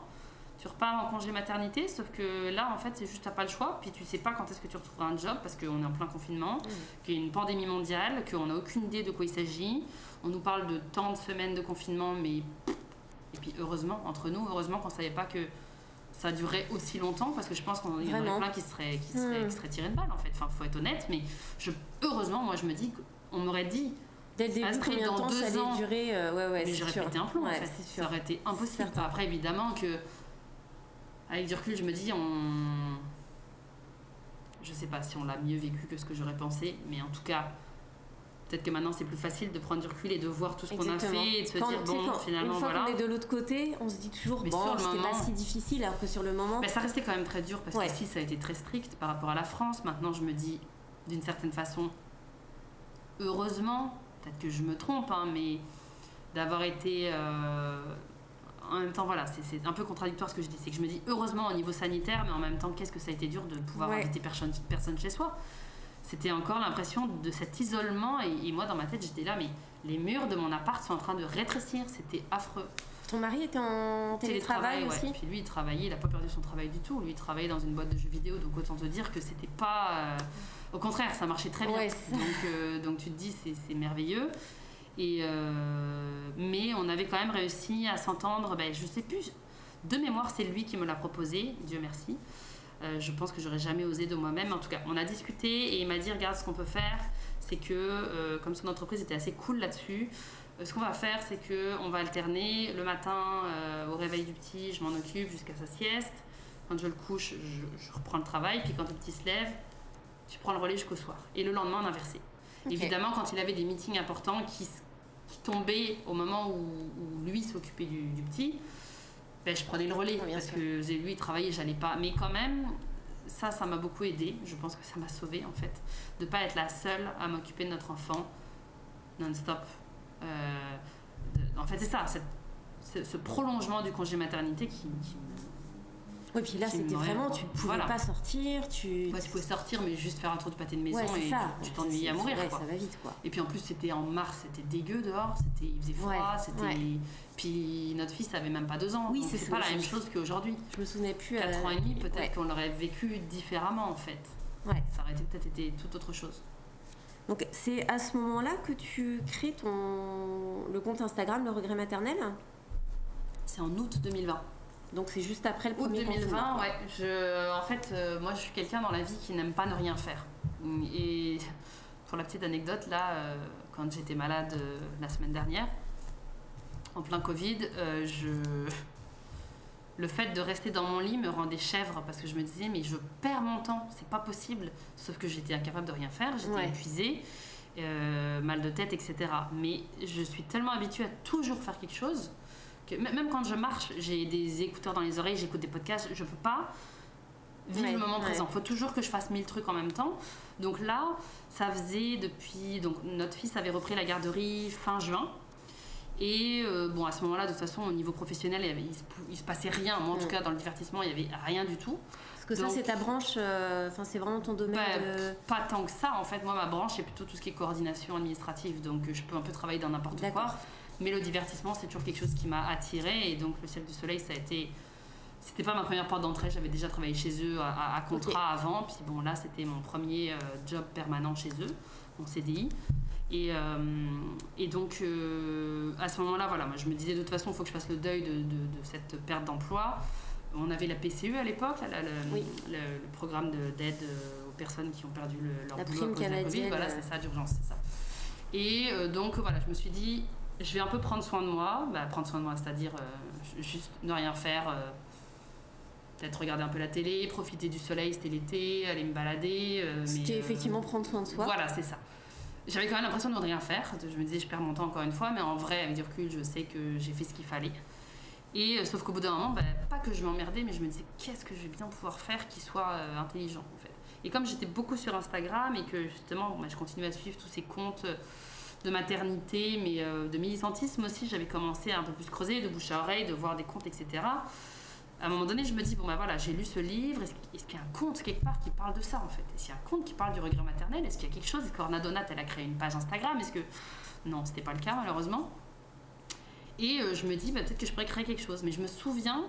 Tu repars en congé maternité, sauf que là, en fait, c'est juste, t'as pas le choix. Puis tu sais pas quand est-ce que tu retrouveras un job parce qu'on est en plein confinement, qu'il y a une pandémie mondiale, qu'on n'a aucune idée de quoi il s'agit. On nous parle de tant de semaines de confinement, mais. Et puis heureusement, entre nous, heureusement qu'on savait pas que ça durait aussi longtemps parce que je pense qu'il y en aurait plein qui seraient, qui seraient, qui seraient tirés de balle en fait. Enfin, faut être honnête, mais je, heureusement, moi je me dis qu'on m'aurait dit, Dès le début, combien dans temps deux ça ans. allait durer euh, Ouais, ouais, mais j'aurais pété un plomb en fait. Ça aurait été impossible. Après, évidemment que, avec du recul, je me dis, on. Je sais pas si on l'a mieux vécu que ce que j'aurais pensé, mais en tout cas, peut-être que maintenant c'est plus facile de prendre du recul et de voir tout ce qu'on a fait et de se Quand- dire, bon, quand- finalement, une fois voilà. qu'on est de l'autre côté, on se dit toujours Mais bon, c'était pas si difficile, alors que sur le moment, Mais ça restait quand même très dur parce Ouais. qu'ici ça a été très strict par rapport à la France. Maintenant, je me dis, d'une certaine façon, heureusement, peut-être que je me trompe, hein, mais d'avoir été. euh, en même temps, voilà, c'est- un peu contradictoire ce que je dis. C'est que je me dis, heureusement au niveau sanitaire, mais en même temps, qu'est-ce que ça a été dur de pouvoir Ouais. inviter personne, personne chez soi. C'était encore l'impression de cet isolement, et, et moi dans ma tête, j'étais là, mais les murs de mon appart sont en train de rétrécir, c'était affreux. ton mari était en télétravail ouais. aussi? Puis lui, il travaillait, il n'a pas perdu son travail du tout. Lui, il travaillait dans une boîte de jeux vidéo, donc autant te dire que c'était pas. euh, Au contraire, ça marchait très bien. Ouais, donc, euh, donc tu te dis, c'est merveilleux. Et euh, mais on avait quand même réussi à s'entendre. Ben, je sais plus. De mémoire, c'est lui qui me l'a proposé. Dieu merci. Euh, je pense que j'aurais jamais osé de moi-même. En tout cas, on a discuté et il m'a dit regarde ce qu'on peut faire, c'est que euh, comme son entreprise était assez cool là-dessus, euh, ce qu'on va faire, c'est que on va alterner le matin au réveil du petit, je m'en occupe jusqu'à sa sieste. Quand je le couche, je, je reprends le travail. Puis quand le petit se lève, tu prends le relais jusqu'au soir. Et le lendemain, on inversé. Ok. Évidemment, quand il avait des meetings importants qui, tombaient au moment où, où lui s'occupait du, du petit, ben, je prenais le relais. Oui, parce sûr. que lui, il travaillait, j'allais pas. Mais quand même, ça, ça m'a beaucoup aidé. Je pense que ça m'a sauvée, en fait. De pas être la seule à m'occuper de notre enfant non-stop. Euh, en fait, c'est ça, cette- ce, ce prolongement du congé maternité qui, qui Oui, puis là, c'était me- vraiment, tu pouvais voilà. pas sortir, tu. Ouais, tu pouvais sortir, mais juste faire un tour de pâté de maison Ouais, et ça. tu t'ennuyais à mourir. ouais, quoi. ça va vite, quoi. Et puis en plus, c'était en mars, c'était dégueu dehors, c'était, il faisait froid, c'était. Puis notre fils avait même pas deux ans. Oui, c'est pas la même chose qu'aujourd'hui. Je me souvenais plus. Quatre euh, ans et demi, peut-être qu'on l'aurait vécu différemment en fait. Ouais. Ça aurait peut-être été tout autre chose. Donc, c'est à ce moment-là que tu crées ton le compte Instagram, le regret maternel? C'est en août 2020. Donc, c'est juste après le Août premier 2020, confinement. ouais. Je, en fait, euh, moi, je suis quelqu'un dans la vie qui n'aime pas ne rien faire. Et pour la petite anecdote, là, euh, quand j'étais malade euh, la semaine dernière, en plein Covid, je... le fait de rester dans mon lit me rendait chèvre parce que je me disais, mais je perds mon temps, c'est pas possible. Sauf que j'étais incapable de rien faire, j'étais Ouais. épuisée, mal de tête, etc. Mais je suis tellement habituée à toujours faire quelque chose que même quand je marche, j'ai des écouteurs dans les oreilles, j'écoute des podcasts, je peux pas vivre Ouais, le moment ouais. présent. Il faut toujours que je fasse mille trucs en même temps. Donc là, ça faisait depuis. Donc notre fils avait repris la garderie fin juin. Et euh, bon, à ce moment-là, de toute façon, au niveau professionnel, il, avait- il se, pou- il se passait rien. Moi, en tout Mm. cas, dans le divertissement, il n'y avait rien du tout. Parce que ça, c'est ta branche, euh, enfin, c'est vraiment ton domaine Bah, de. Pas tant que ça, en fait. Moi, ma branche, c'est plutôt tout ce qui est coordination administrative. Donc, euh, je peux un peu travailler dans n'importe quoi. Mais le divertissement, c'est toujours quelque chose qui m'a attirée. Et donc, le Cirque du Soleil, ça a été c'était pas ma première porte d'entrée, j'avais déjà travaillé chez eux à, contrat avant. Puis bon, là, c'était mon premier job permanent chez eux, mon CDI. Et, et donc, à ce moment-là, voilà, moi, je me disais de toute façon, il faut que je fasse le deuil de, de cette perte d'emploi. On avait la PCE à l'époque, le, programme d'aide euh, aux personnes qui ont perdu leur la boulot à cause de la Covid. Voilà, c'est ça, d'urgence, c'est ça. Et euh, donc, voilà, je me suis dit, je vais un peu prendre soin de moi. Bah, prendre soin de moi, c'est-à-dire euh, juste ne rien faire. Peut-être regarder un peu la télé, profiter du soleil, c'était l'été, aller me balader. C'était effectivement prendre soin de soi. Voilà, c'est ça. J'avais quand même l'impression de ne rien faire. Je me disais, je perds mon temps encore une fois, mais en vrai, avec du recul, je sais que j'ai fait ce qu'il fallait. Et euh, sauf qu'au bout d'un moment, bah, pas que je m'emmerdais, mais je me disais qu'est-ce que je vais bien pouvoir faire qui soit euh, intelligent en fait. Et comme j'étais beaucoup sur Instagram et que justement, bah, je continuais à suivre tous ces comptes euh, de maternité, mais de militantisme aussi, j'avais commencé à un peu plus creuser, de bouche à oreille, de voir des comptes, etc. À un moment donné, je me dis bon bah voilà, j'ai lu ce livre. Est-ce qu'il y a un conte quelque part qui parle de ça en fait? Est-ce qu'il y a un conte qui parle du regret maternel? Est-ce qu'il y a quelque chose? Est-ce qu'Ornadonat elle a créé une page Instagram? Est-ce que non, c'était pas le cas malheureusement. Et euh, je me dis, bah, peut-être que je pourrais créer quelque chose. Mais je me souviens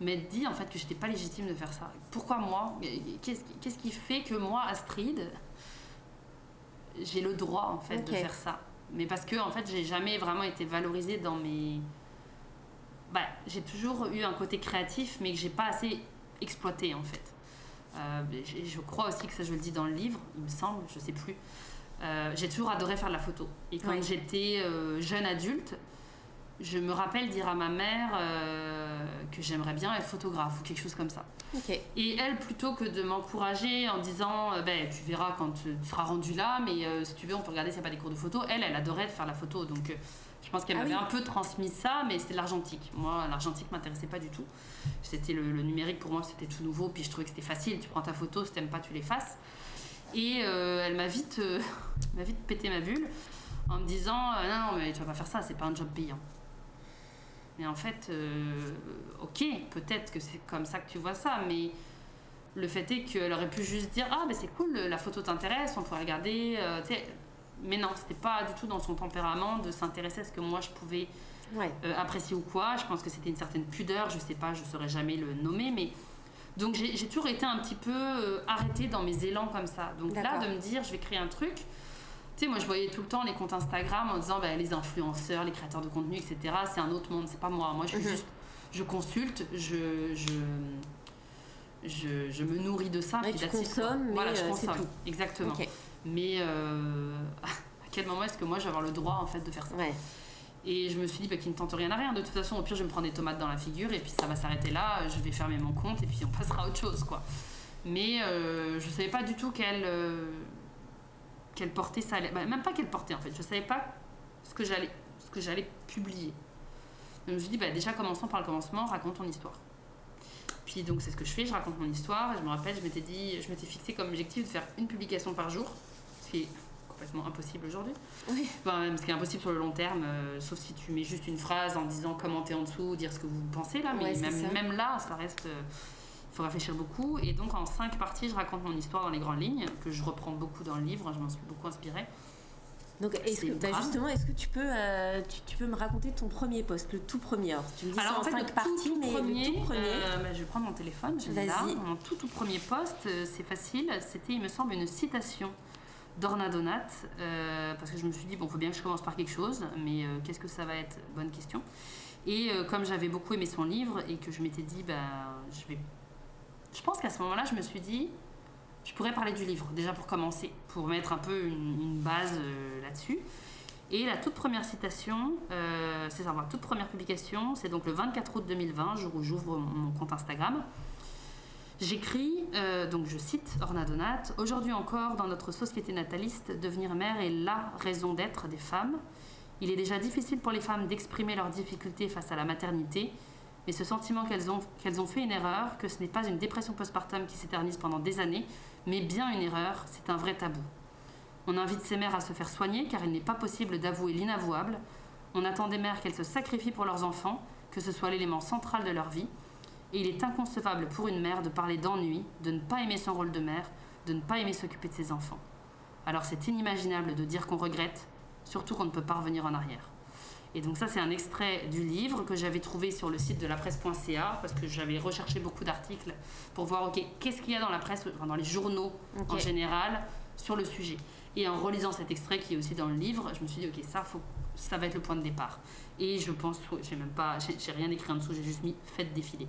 m'être dit en fait que j'étais pas légitime de faire ça. Pourquoi moi? Qu'est-ce qui fait que moi, Astrid, j'ai le droit en fait de faire ça Mais parce que en fait, j'ai jamais vraiment été valorisée dans mes. Bah, j'ai toujours eu un côté créatif, mais que j'ai pas assez exploité en fait. Euh, je crois aussi que ça, je le dis dans le livre, il me semble, je sais plus. Euh, j'ai toujours adoré faire de la photo. Et quand j'étais jeune adulte, je me rappelle dire à ma mère euh, que j'aimerais bien être photographe ou quelque chose comme ça. Et elle, plutôt que de m'encourager en disant euh, ben, tu verras quand tu seras rendu là, mais euh, si tu veux, on peut regarder s'il n'y a pas des cours de photo, elle, elle adorait faire la photo. Donc je pense qu'elle ah m'avait un peu transmis ça, mais c'était l'argentique. Moi, l'argentique m'intéressait pas du tout. C'était le, numérique pour moi, c'était tout nouveau, puis je trouvais que c'était facile. Tu prends ta photo, si t'aimes pas, tu l'effaces. Et elle m'a vite, m'a vite pété ma bulle en me disant non, non, mais tu vas pas faire ça, c'est pas un job payant. Mais en fait, euh, ok, peut-être que c'est comme ça que tu vois ça, mais le fait est qu'elle aurait pu juste dire Ah, ben c'est cool, la photo t'intéresse, on pourrait regarder. Euh, mais non, c'était pas du tout dans son tempérament de s'intéresser à ce que moi je pouvais euh, apprécier ou quoi. Je pense que c'était une certaine pudeur, je sais pas, je saurais jamais le nommer, mais. Donc j'ai toujours été un petit peu arrêtée dans mes élans comme ça. Donc là, de me dire Je vais créer un truc moi, je voyais tout le temps les comptes Instagram en disant bah, les influenceurs, les créateurs de contenu, etc. C'est un autre monde, c'est pas moi. Moi, je suis mhm. juste, je consulte, je, je, je, me nourris de ça. Mais tu consommes, mais voilà, je euh, consomme. Tout. Exactement. Mais euh, à quel moment est-ce que moi, je vais avoir le droit en fait de faire ça? Et je me suis dit bah, qu'il ne tente rien à rien. De toute façon, au pire, je vais me prendre des tomates dans la figure et puis ça va s'arrêter là. Je vais fermer mon compte et puis on passera à autre chose, quoi. Mais euh, je savais pas du tout quelle quelle portée ça allait. Bah, même pas quelle portée en fait. Je savais pas ce que j'allais, ce que j'allais publier. Donc je me suis dit, bah, déjà commençons par le commencement, raconte ton histoire. Puis donc c'est ce que je fais, je raconte mon histoire. Je me rappelle, je m'étais dit, je m'étais fixé comme objectif de faire une publication par jour, ce qui est complètement impossible aujourd'hui. Oui. Enfin, ce qui est impossible sur le long terme, euh, sauf si tu mets juste une phrase en disant commenter en dessous, dire ce que vous pensez là. Mais même, même, là, ça reste. Euh, il faut réfléchir beaucoup. Et donc, en cinq parties, je raconte mon histoire dans les grandes lignes, que je reprends beaucoup dans le livre. Je m'en suis beaucoup inspirée. Donc, est-ce que, bah, justement, est-ce que tu peux, euh, tu, peux me raconter ton premier poste, le tout premier Tu me dis Alors, en, fait, cinq parties, mais premier, le tout premier. Euh, bah, je vais prendre mon téléphone, je là. Mon tout, tout premier poste, euh, c'est facile. C'était, il me semble, une citation d'Orna Donat, parce que je me suis dit, bon, il faut bien que je commence par quelque chose, mais qu'est-ce que ça va être? Bonne question. Et comme j'avais beaucoup aimé son livre et que je m'étais dit, bah, je vais je pense qu'à ce moment-là, je me suis dit, je pourrais parler du livre, déjà pour commencer, pour mettre un peu une, base euh, là-dessus. Et la toute première citation, euh, c'est ça, toute première publication, c'est donc le 24 août 2020, jour où j'ouvre mon compte Instagram. J'écris, euh, donc je cite Orna Donat, Aujourd'hui encore, dans notre société nataliste, devenir mère est la raison d'être des femmes. Il est déjà difficile pour les femmes d'exprimer leurs difficultés face à la maternité, mais ce sentiment qu'elles ont, qu'elles ont fait une erreur, que ce n'est pas une dépression postpartum qui s'éternise pendant des années, mais bien une erreur, c'est un vrai tabou. On invite ces mères à se faire soigner car il n'est pas possible d'avouer l'inavouable. On attend des mères qu'elles se sacrifient pour leurs enfants, que ce soit l'élément central de leur vie. Et il est inconcevable pour une mère de parler d'ennui, de ne pas aimer son rôle de mère, de ne pas aimer s'occuper de ses enfants. Alors c'est inimaginable de dire qu'on regrette, surtout qu'on ne peut pas revenir en arrière. Et donc ça, c'est un extrait du livre que j'avais trouvé sur le site de la presse.ca parce que j'avais recherché beaucoup d'articles pour voir, ok, qu'est-ce qu'il y a dans la presse, enfin, dans les journaux en général sur le sujet. Et en relisant cet extrait qui est aussi dans le livre, je me suis dit, ok, ça, faut, ça va être le point de départ. Et je pense, j'ai même pas, j'ai rien écrit en dessous, j'ai juste mis faites défiler.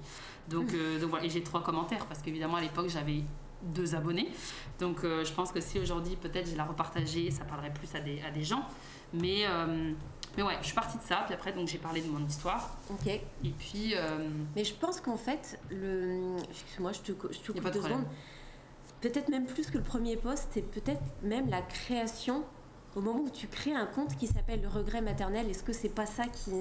Donc, euh, donc voilà, et j'ai trois commentaires parce qu'évidemment à l'époque j'avais deux abonnés. Donc euh, je pense que si aujourd'hui peut-être je la repartageais, ça parlerait plus à des, à des gens. Mais, euh, mais ouais, je suis partie de ça, puis après donc j'ai parlé de mon histoire. Ok. Et puis, euh, Mais je pense qu'en fait, le. Excuse-moi, je te, je te coupe deux secondes. Peut-être même plus que le premier post, c'est peut-être même la création. Au moment où tu crées un compte qui s'appelle le regret maternel, est-ce que c'est pas ça qui.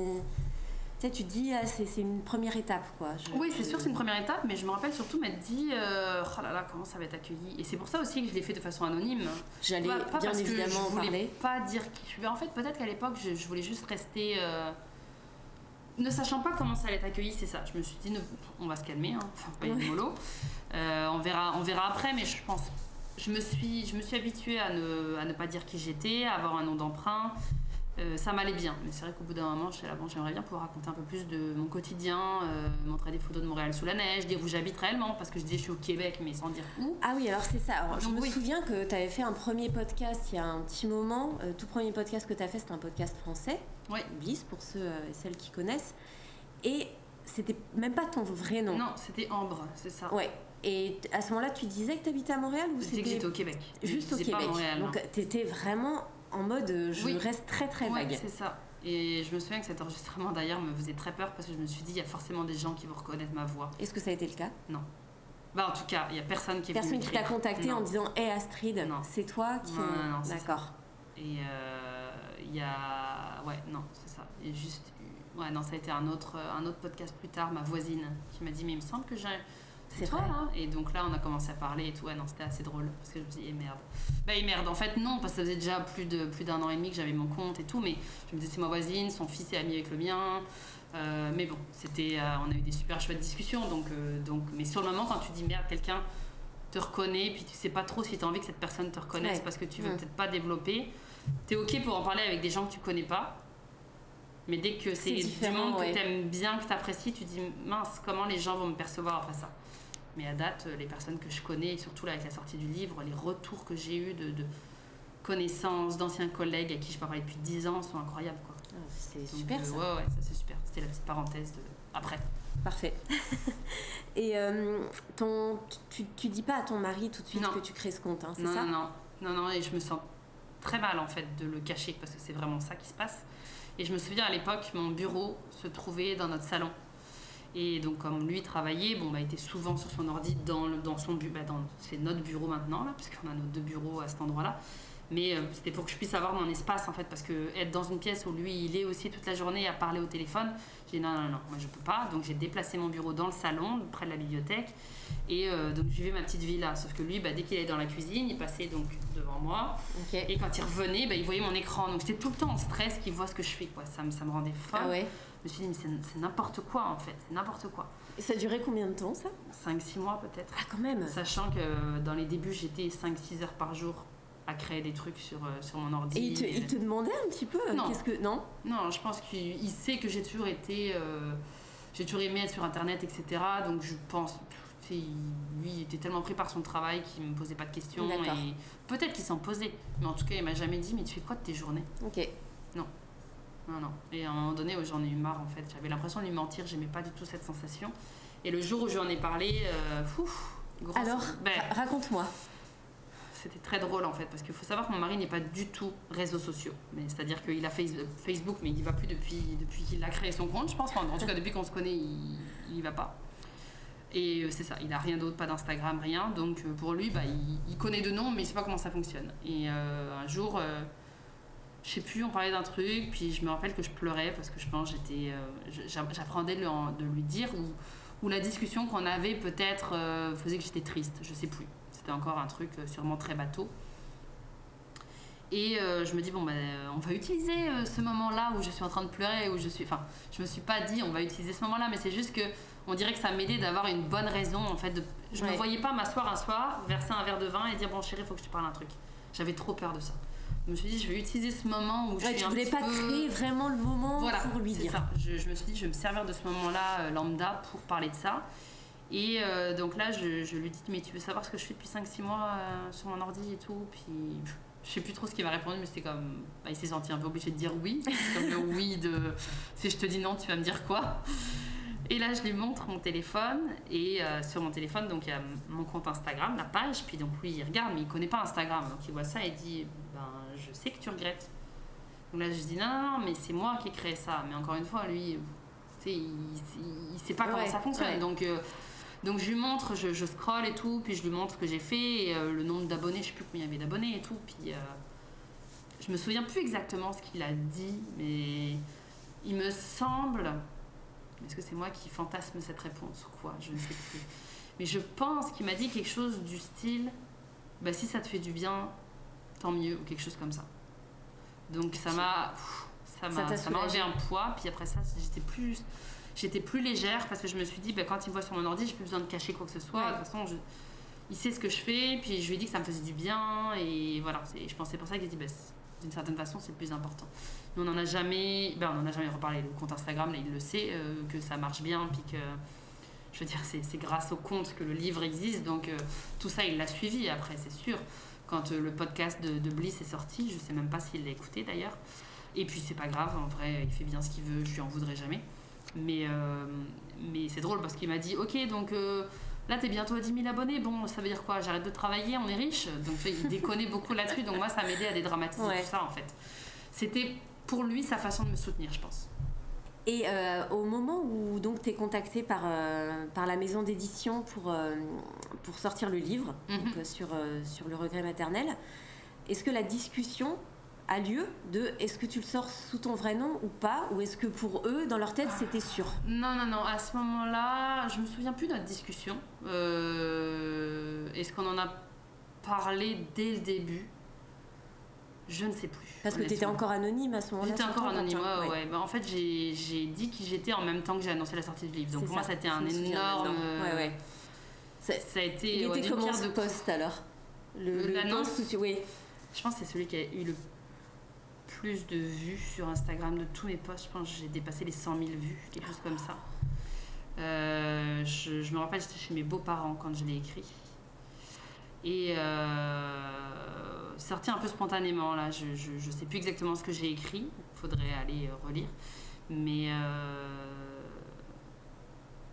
Tu sais, tu dis, ah, c'est une première étape, quoi. Je- oui, c'est sûr, c'est une première étape, mais je me rappelle surtout m'être dit, euh, oh là là, comment ça va être accueilli? Et c'est pour ça aussi que je l'ai fait de façon anonyme. J'allais bien parce que évidemment je voulais parler. pas dire. En fait, peut-être qu'à l'époque, je, je voulais juste rester. euh, ne sachant pas comment ça allait être accueilli, c'est ça. Je me suis dit, ne- on va se calmer, hein, faut pas Ouais. mollo. Euh, on, verra, on verra après, mais je pense. Je me suis, je me suis habituée à ne, à ne pas dire qui j'étais, à avoir un nom d'emprunt. Euh, ça m'allait bien, mais c'est vrai qu'au bout d'un moment, j'étais là, bon, j'aimerais bien pouvoir raconter un peu plus de mon quotidien, euh, montrer des photos de Montréal sous la neige, dire où j'habite réellement, parce que je disais je suis au Québec, mais sans dire où. Ah oui, alors c'est ça. Alors, je me oui. souviens que tu avais fait un premier podcast il y a un petit moment. Euh, tout premier podcast que tu as fait, c'était un podcast français. Ouais. Bliss, pour ceux et celles qui connaissent. Et c'était même pas ton vrai nom. Non, c'était Ambre, c'est ça. Ouais. Et à ce moment-là, tu disais que tu habitais à Montréal ou Je disais que c'était j'étais au Québec. juste Je au Québec Montréal. Donc tu étais vraiment en mode euh, je Oui. reste très très Ouais, vague. c'est ça. Et je me souviens que cet enregistrement d'ailleurs me faisait très peur parce que je me suis dit, il y a forcément des gens qui vont reconnaître ma voix. Est-ce que ça a été le cas? Bah, en tout cas, il y a personne qui est Personne qui t'a contacté Non. en disant Hé Astrid, Non. c'est toi qui. Non, non, non, c'est D'accord. Et euh, il y a. Ouais, non, c'est ça. Et juste. Ouais, non, ça a été un autre, un autre podcast plus tard, ma voisine, qui m'a dit, mais il me semble que j'ai. C'est toi vrai. là Et donc là, on a commencé à parler et tout. Ouais, non, c'était assez drôle. Parce que je me dis, eh merde. Bah, eh merde. En fait, non, parce que ça faisait déjà plus de plus d'un an et demi que j'avais mon compte et tout. Mais je me disais, c'est ma voisine, son fils est ami avec le mien. Euh, mais bon, c'était, euh, on a eu des super chouettes discussions. Donc, euh, donc, mais sur le moment, quand tu dis merde, quelqu'un te reconnaît, puis tu sais pas trop si tu as envie que cette personne te reconnaisse Ouais. parce que tu veux Mm. peut-être pas développer, tu es ok pour en parler avec des gens que tu connais pas. Mais dès que C'est du monde ouais. que tu aimes bien, que tu apprécies, tu dis mince, comment les gens vont me percevoir après ça? Mais à date, euh, les personnes que je connais, et surtout là avec la sortie du livre, les retours que j'ai eus de, de connaissances, d'anciens collègues à qui je parler depuis 10 ans sont incroyables. Quoi. Ah, C'est super euh, ça. Ouais, ouais, ça c'est super. C'était la petite parenthèse de après. Parfait. Et euh, ton, tu, tu dis pas à ton mari tout de suite Non. que tu crées ce compte, hein, c'est Non, ça non, non, non, non, et je me sens très mal en fait de le cacher parce que c'est vraiment ça qui se passe. Et je me souviens à l'époque, mon bureau se trouvait dans notre salon. Et donc comme lui travaillait, bon, bah, il était souvent sur son ordi dans, le- dans son bureau, dans, c'est notre bureau maintenant là, puisqu'on a nos deux bureaux à cet endroit-là. Mais euh, c'était pour que je puisse avoir mon espace en fait, parce que être dans une pièce où lui il est aussi toute la journée à parler au téléphone, j'ai dit non, non, non, moi je peux pas. Donc j'ai déplacé mon bureau dans le salon, près de la bibliothèque. Et euh, donc je vivais ma petite vie là. Sauf que lui, bah, dès qu'il allait dans la cuisine, il passait donc devant moi. Ok. Et quand il revenait, bah, il voyait mon écran. Donc j'étais tout le temps en stress qu'il voit ce que je fais. Quoi. Ça, me, ça me rendait folle. Ah ouais. Je me suis dit, mais c'est- n'importe quoi en fait. C'est n'importe quoi. Et ça durait combien de temps ça? 5-6 mois peut-être. Ah quand même. Sachant que euh, dans les débuts, j'étais 5-6 heures par jour à créer des trucs sur, euh, sur mon ordi. Et il te, il te demandait un petit peu? Non. qu'est-ce que non? Non, je pense qu'il il sait que j'ai toujours été. euh, j'ai toujours aimé être sur internet, etc. Donc je pense. Lui, il était tellement pris par son travail qu'il me posait pas de questions. Et peut-être qu'il s'en posait. Mais en tout cas, il m'a jamais dit Mais tu fais quoi de tes journées? Ok. Non, non. Et à un moment donné, j'en ai eu marre en fait. J'avais l'impression de lui mentir, j'aimais pas du tout cette sensation. Et le jour où je lui en ai parlé, euh, ouf, grosse- Alors Ben, ra- raconte-moi. c'était très drôle en fait, parce qu'il faut savoir que mon mari n'est pas du tout réseaux sociaux. Mais c'est-à-dire qu'il a Face- Facebook, mais il y va plus depuis, depuis qu'il a créé son compte, je pense. Enfin, en tout cas, depuis qu'on se connaît, il, il y va pas. Et euh, c'est ça, il a rien d'autre, pas d'Instagram, rien. Donc euh, pour lui, bah, il, il connaît de nom, mais il sait pas comment ça fonctionne. Et euh, un jour, euh, je sais plus, on parlait d'un truc, puis je me rappelle que je pleurais parce que je pense j'étais, euh, j'apprenais de, lui en- de lui dire ou, ou la discussion qu'on avait peut-être euh, faisait que j'étais triste, je sais plus. C'était encore un truc euh, sûrement très bateau. Et euh, je me dis, bon, ben, euh, on va utiliser ce moment-là où je suis en train de pleurer, où je suis. Enfin, je me suis pas dit, on va utiliser ce moment-là, mais c'est juste que on dirait que ça m'aidait d'avoir une bonne raison, en fait. De, je Ouais. me voyais pas m'asseoir un soir, verser un verre de vin et dire, bon, chérie, il faut que je te parle un truc. J'avais trop peur de ça. Je me suis dit, je vais utiliser ce moment où je Ouais, suis tu voulais pas peu- créer vraiment le moment voilà, pour lui dire. ça. Je, je me suis dit, je vais me servir de ce moment-là euh, lambda pour parler de ça. Et euh, donc là, je, je lui dis, mais tu veux savoir ce que je fais depuis 5-6 mois euh, sur mon ordi et tout? Puis je sais plus trop ce qu'il m'a répondu, mais c'était comme. bah, il s'est senti un peu obligé de dire oui. Comme le oui de. Si je te dis non, tu vas me dire quoi? Et là, je lui montre mon téléphone. Et euh, sur mon téléphone, donc il y a mon compte Instagram, la page. Puis donc lui, il regarde, mais il connaît pas Instagram. Donc il voit ça et il dit, je sais que tu regrettes. Donc là, je dis non, non, non, mais c'est moi qui ai créé ça. Mais encore une fois, lui, il, il, il sait pas comment ça fonctionne. ouais. Donc, euh, donc je lui montre, je, je scroll et tout, puis je lui montre ce que j'ai fait, et, euh, le nombre d'abonnés, je sais plus combien il y avait d'abonnés et tout. Puis euh, je me souviens plus exactement ce qu'il a dit, mais il me semble. Est-ce que c'est moi qui fantasme cette réponse ou quoi? Je ne sais plus. Mais je pense qu'il m'a dit quelque chose du style bah, si ça te fait du bien, tant mieux, ou quelque chose comme ça. Donc ça m'a. Ça m'a t'a ça m'a enlevé un poids, puis après ça, j'étais plus. J'étais plus légère parce que je me suis dit, bah, quand il me voit sur mon ordi, j'ai plus besoin de cacher quoi que ce soit. Ouais. De toute façon, je- il sait ce que je fais, puis je lui ai dit que ça me faisait du bien, et voilà. c'est- Je c'est pour ça qu'il a dit, bah, d'une certaine façon, c'est le plus important. Nous, on n'en a jamais, ben, on en a jamais reparlé. Le compte Instagram, là, il le sait, euh, que ça marche bien, puis que, je veux dire, c'est c'est grâce au compte que le livre existe, donc euh, tout ça, il l'a suivi après, c'est sûr. Quand euh, le podcast de, de Bliss est sorti, je sais même pas s'il l'a écouté d'ailleurs. Et puis, c'est pas grave, en vrai, il fait bien ce qu'il veut, je lui en voudrais jamais. Mais, euh, mais c'est drôle parce qu'il m'a dit, ok, donc euh, là, t'es bientôt à 10 000 abonnés, bon, ça veut dire quoi? J'arrête de travailler, on est riche? Donc, il déconnait beaucoup là-dessus, donc moi, ça m'aidait à dédramatiser Ouais. tout ça, en fait. C'était pour lui sa façon de me soutenir, je pense. Et euh, au moment où donc tu es contacté par, euh, par la maison d'édition pour, euh, pour sortir le livre Mhm. donc, sur, sur le regret maternel, est-ce que la discussion a lieu de est-ce que tu le sors sous ton vrai nom ou pas Ou est-ce que pour eux, dans leur tête, c'était sûr? Non, non, non, à ce moment-là, je me souviens plus de notre discussion. Est-ce qu'on en a parlé dès le début? Je ne sais plus. Parce que tu étais encore anonyme à ce moment-là J'étais encore anonyme, hein, ouais, ouais. Bah, en fait, j'ai dit qui j'étais en même temps que j'ai annoncé la sortie du livre. Donc pour moi, ça, c'était je un énorme. maintenant. Ouais, ouais. C'est- Ça a été. Il ouais, était comment ce de poste alors? Le, Le- le l'annonce tu- Oui. Je pense que c'est celui qui a eu le plus de vues sur Instagram de tous mes posts. Je pense que j'ai dépassé les 100 000 vues, quelque chose comme ça. Euh, je, je me rappelle, j'étais chez mes beaux-parents quand je l'ai écrit. Et euh, sorti un peu spontanément, là. Je, je sais plus exactement ce que j'ai écrit. Il faudrait aller euh, relire. Mais euh,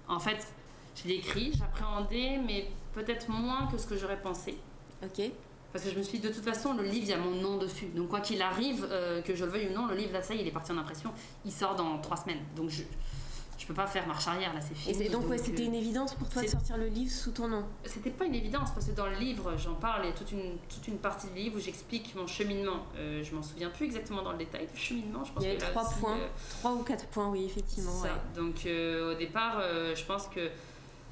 en fait, je l'ai écrit, j'appréhendais, mais peut-être moins que ce que j'aurais pensé. Ok. Parce que je me suis dit, de toute façon, le livre, il y a mon nom dessus. Donc, quoi qu'il arrive, euh, que je le veuille ou non, le livre, là, ça y est, il est parti en impression. Il sort dans trois semaines. Donc, je peux pas faire marche arrière, là, c'est Et fini. c'est- donc, ouais, euh, c'était une évidence pour toi de sortir le livre sous ton nom. C'était pas une évidence, parce que dans le livre, j'en parle, il y a toute une, toute une partie du livre où j'explique mon cheminement. Euh, je m'en souviens plus exactement dans le détail du cheminement. Je pense Il y avait trois aussi, points. euh, Trois ou quatre points, oui, effectivement. C'est ça. ouais. Donc euh, au départ, je pense que.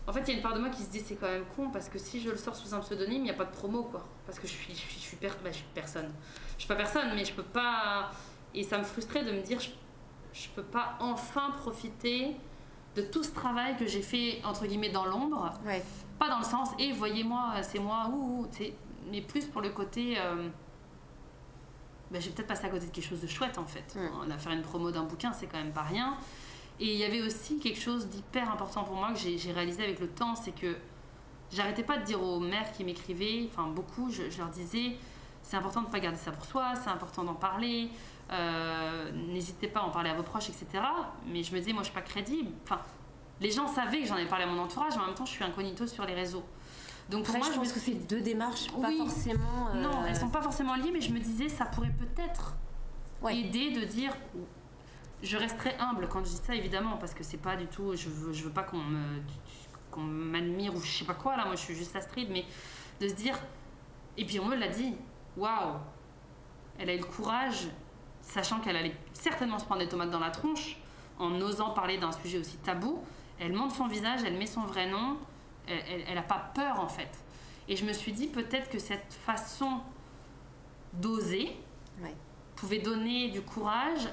En fait, il y a une part de moi qui se dit c'est quand même con parce que si je le sors sous un pseudonyme, il n'y a pas de promo quoi. Parce que je suis, je suis, je suis, per- bah, je suis personne. Je suis pas personne, mais je peux pas. Et ça me frustrait de me dire je, je peux pas enfin profiter de tout ce travail que j'ai fait entre guillemets dans l'ombre. Ouais. Pas dans le sens, et voyez-moi, c'est moi, mais plus pour le côté. euh, bah, j'ai peut-être passé à côté de quelque chose de chouette en fait. Mm. On a faire une promo d'un bouquin, c'est quand même pas rien. Et il y avait aussi quelque chose d'hyper important pour moi que j'ai j'ai réalisé avec le temps, c'est que j'arrêtais pas de dire aux mères qui m'écrivaient, enfin beaucoup, je, je leur disais c'est important de ne pas garder ça pour soi, c'est important d'en parler, euh, n'hésitez pas à en parler à vos proches, etc. Mais je me disais, moi je suis pas crédible. Enfin, les gens savaient que j'en ai parlé à mon entourage, mais en même temps je suis incognito sur les réseaux. Donc pour Après, moi, je je me pense que suis c'est deux démarches pas Oui. forcément. euh, non, elles sont pas forcément liées, mais je me disais, ça pourrait peut-être Ouais. aider de dire. Je resterai humble quand je dis ça, évidemment, parce que c'est pas du tout. Je veux, je veux pas qu'on me, qu'on m'admire ou je sais pas quoi, là, moi je suis juste Astrid, mais de se dire. Et puis on me l'a dit, waouh, elle a eu le courage, sachant qu'elle allait certainement se prendre des tomates dans la tronche, en osant parler d'un sujet aussi tabou. Elle montre son visage, elle met son vrai nom, elle, elle, elle a pas peur en fait. Et je me suis dit peut-être que cette façon d'oser Ouais. pouvait donner du courage,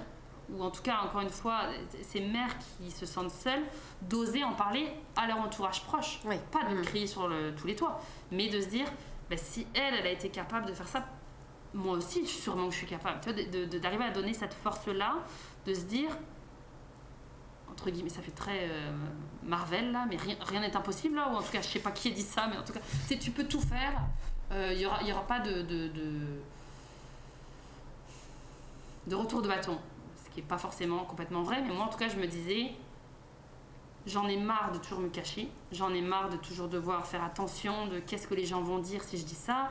ou en tout cas, encore une fois, ces mères qui se sentent seules, d'oser en parler à leur entourage proche. Ouais. Pas de Mm. crier sur le- tous les toits, mais de se dire, bah, si elle, elle a été capable de faire ça, moi aussi, sûrement que je suis capable, tu d'arriver à donner cette force-là, de se dire, entre guillemets, ça fait très euh, Marvel là, mais rien n'est impossible là, ou en tout cas, je sais pas qui a dit ça, mais en tout cas, tu tu peux tout faire, il euh, n'y aura, y aura pas de, de, de, retour de bâton, ce qui n'est pas forcément complètement vrai, mais moi en tout cas, je me disais, j'en ai marre de toujours me cacher, j'en ai marre de toujours devoir faire attention de qu'est-ce que les gens vont dire si je dis ça,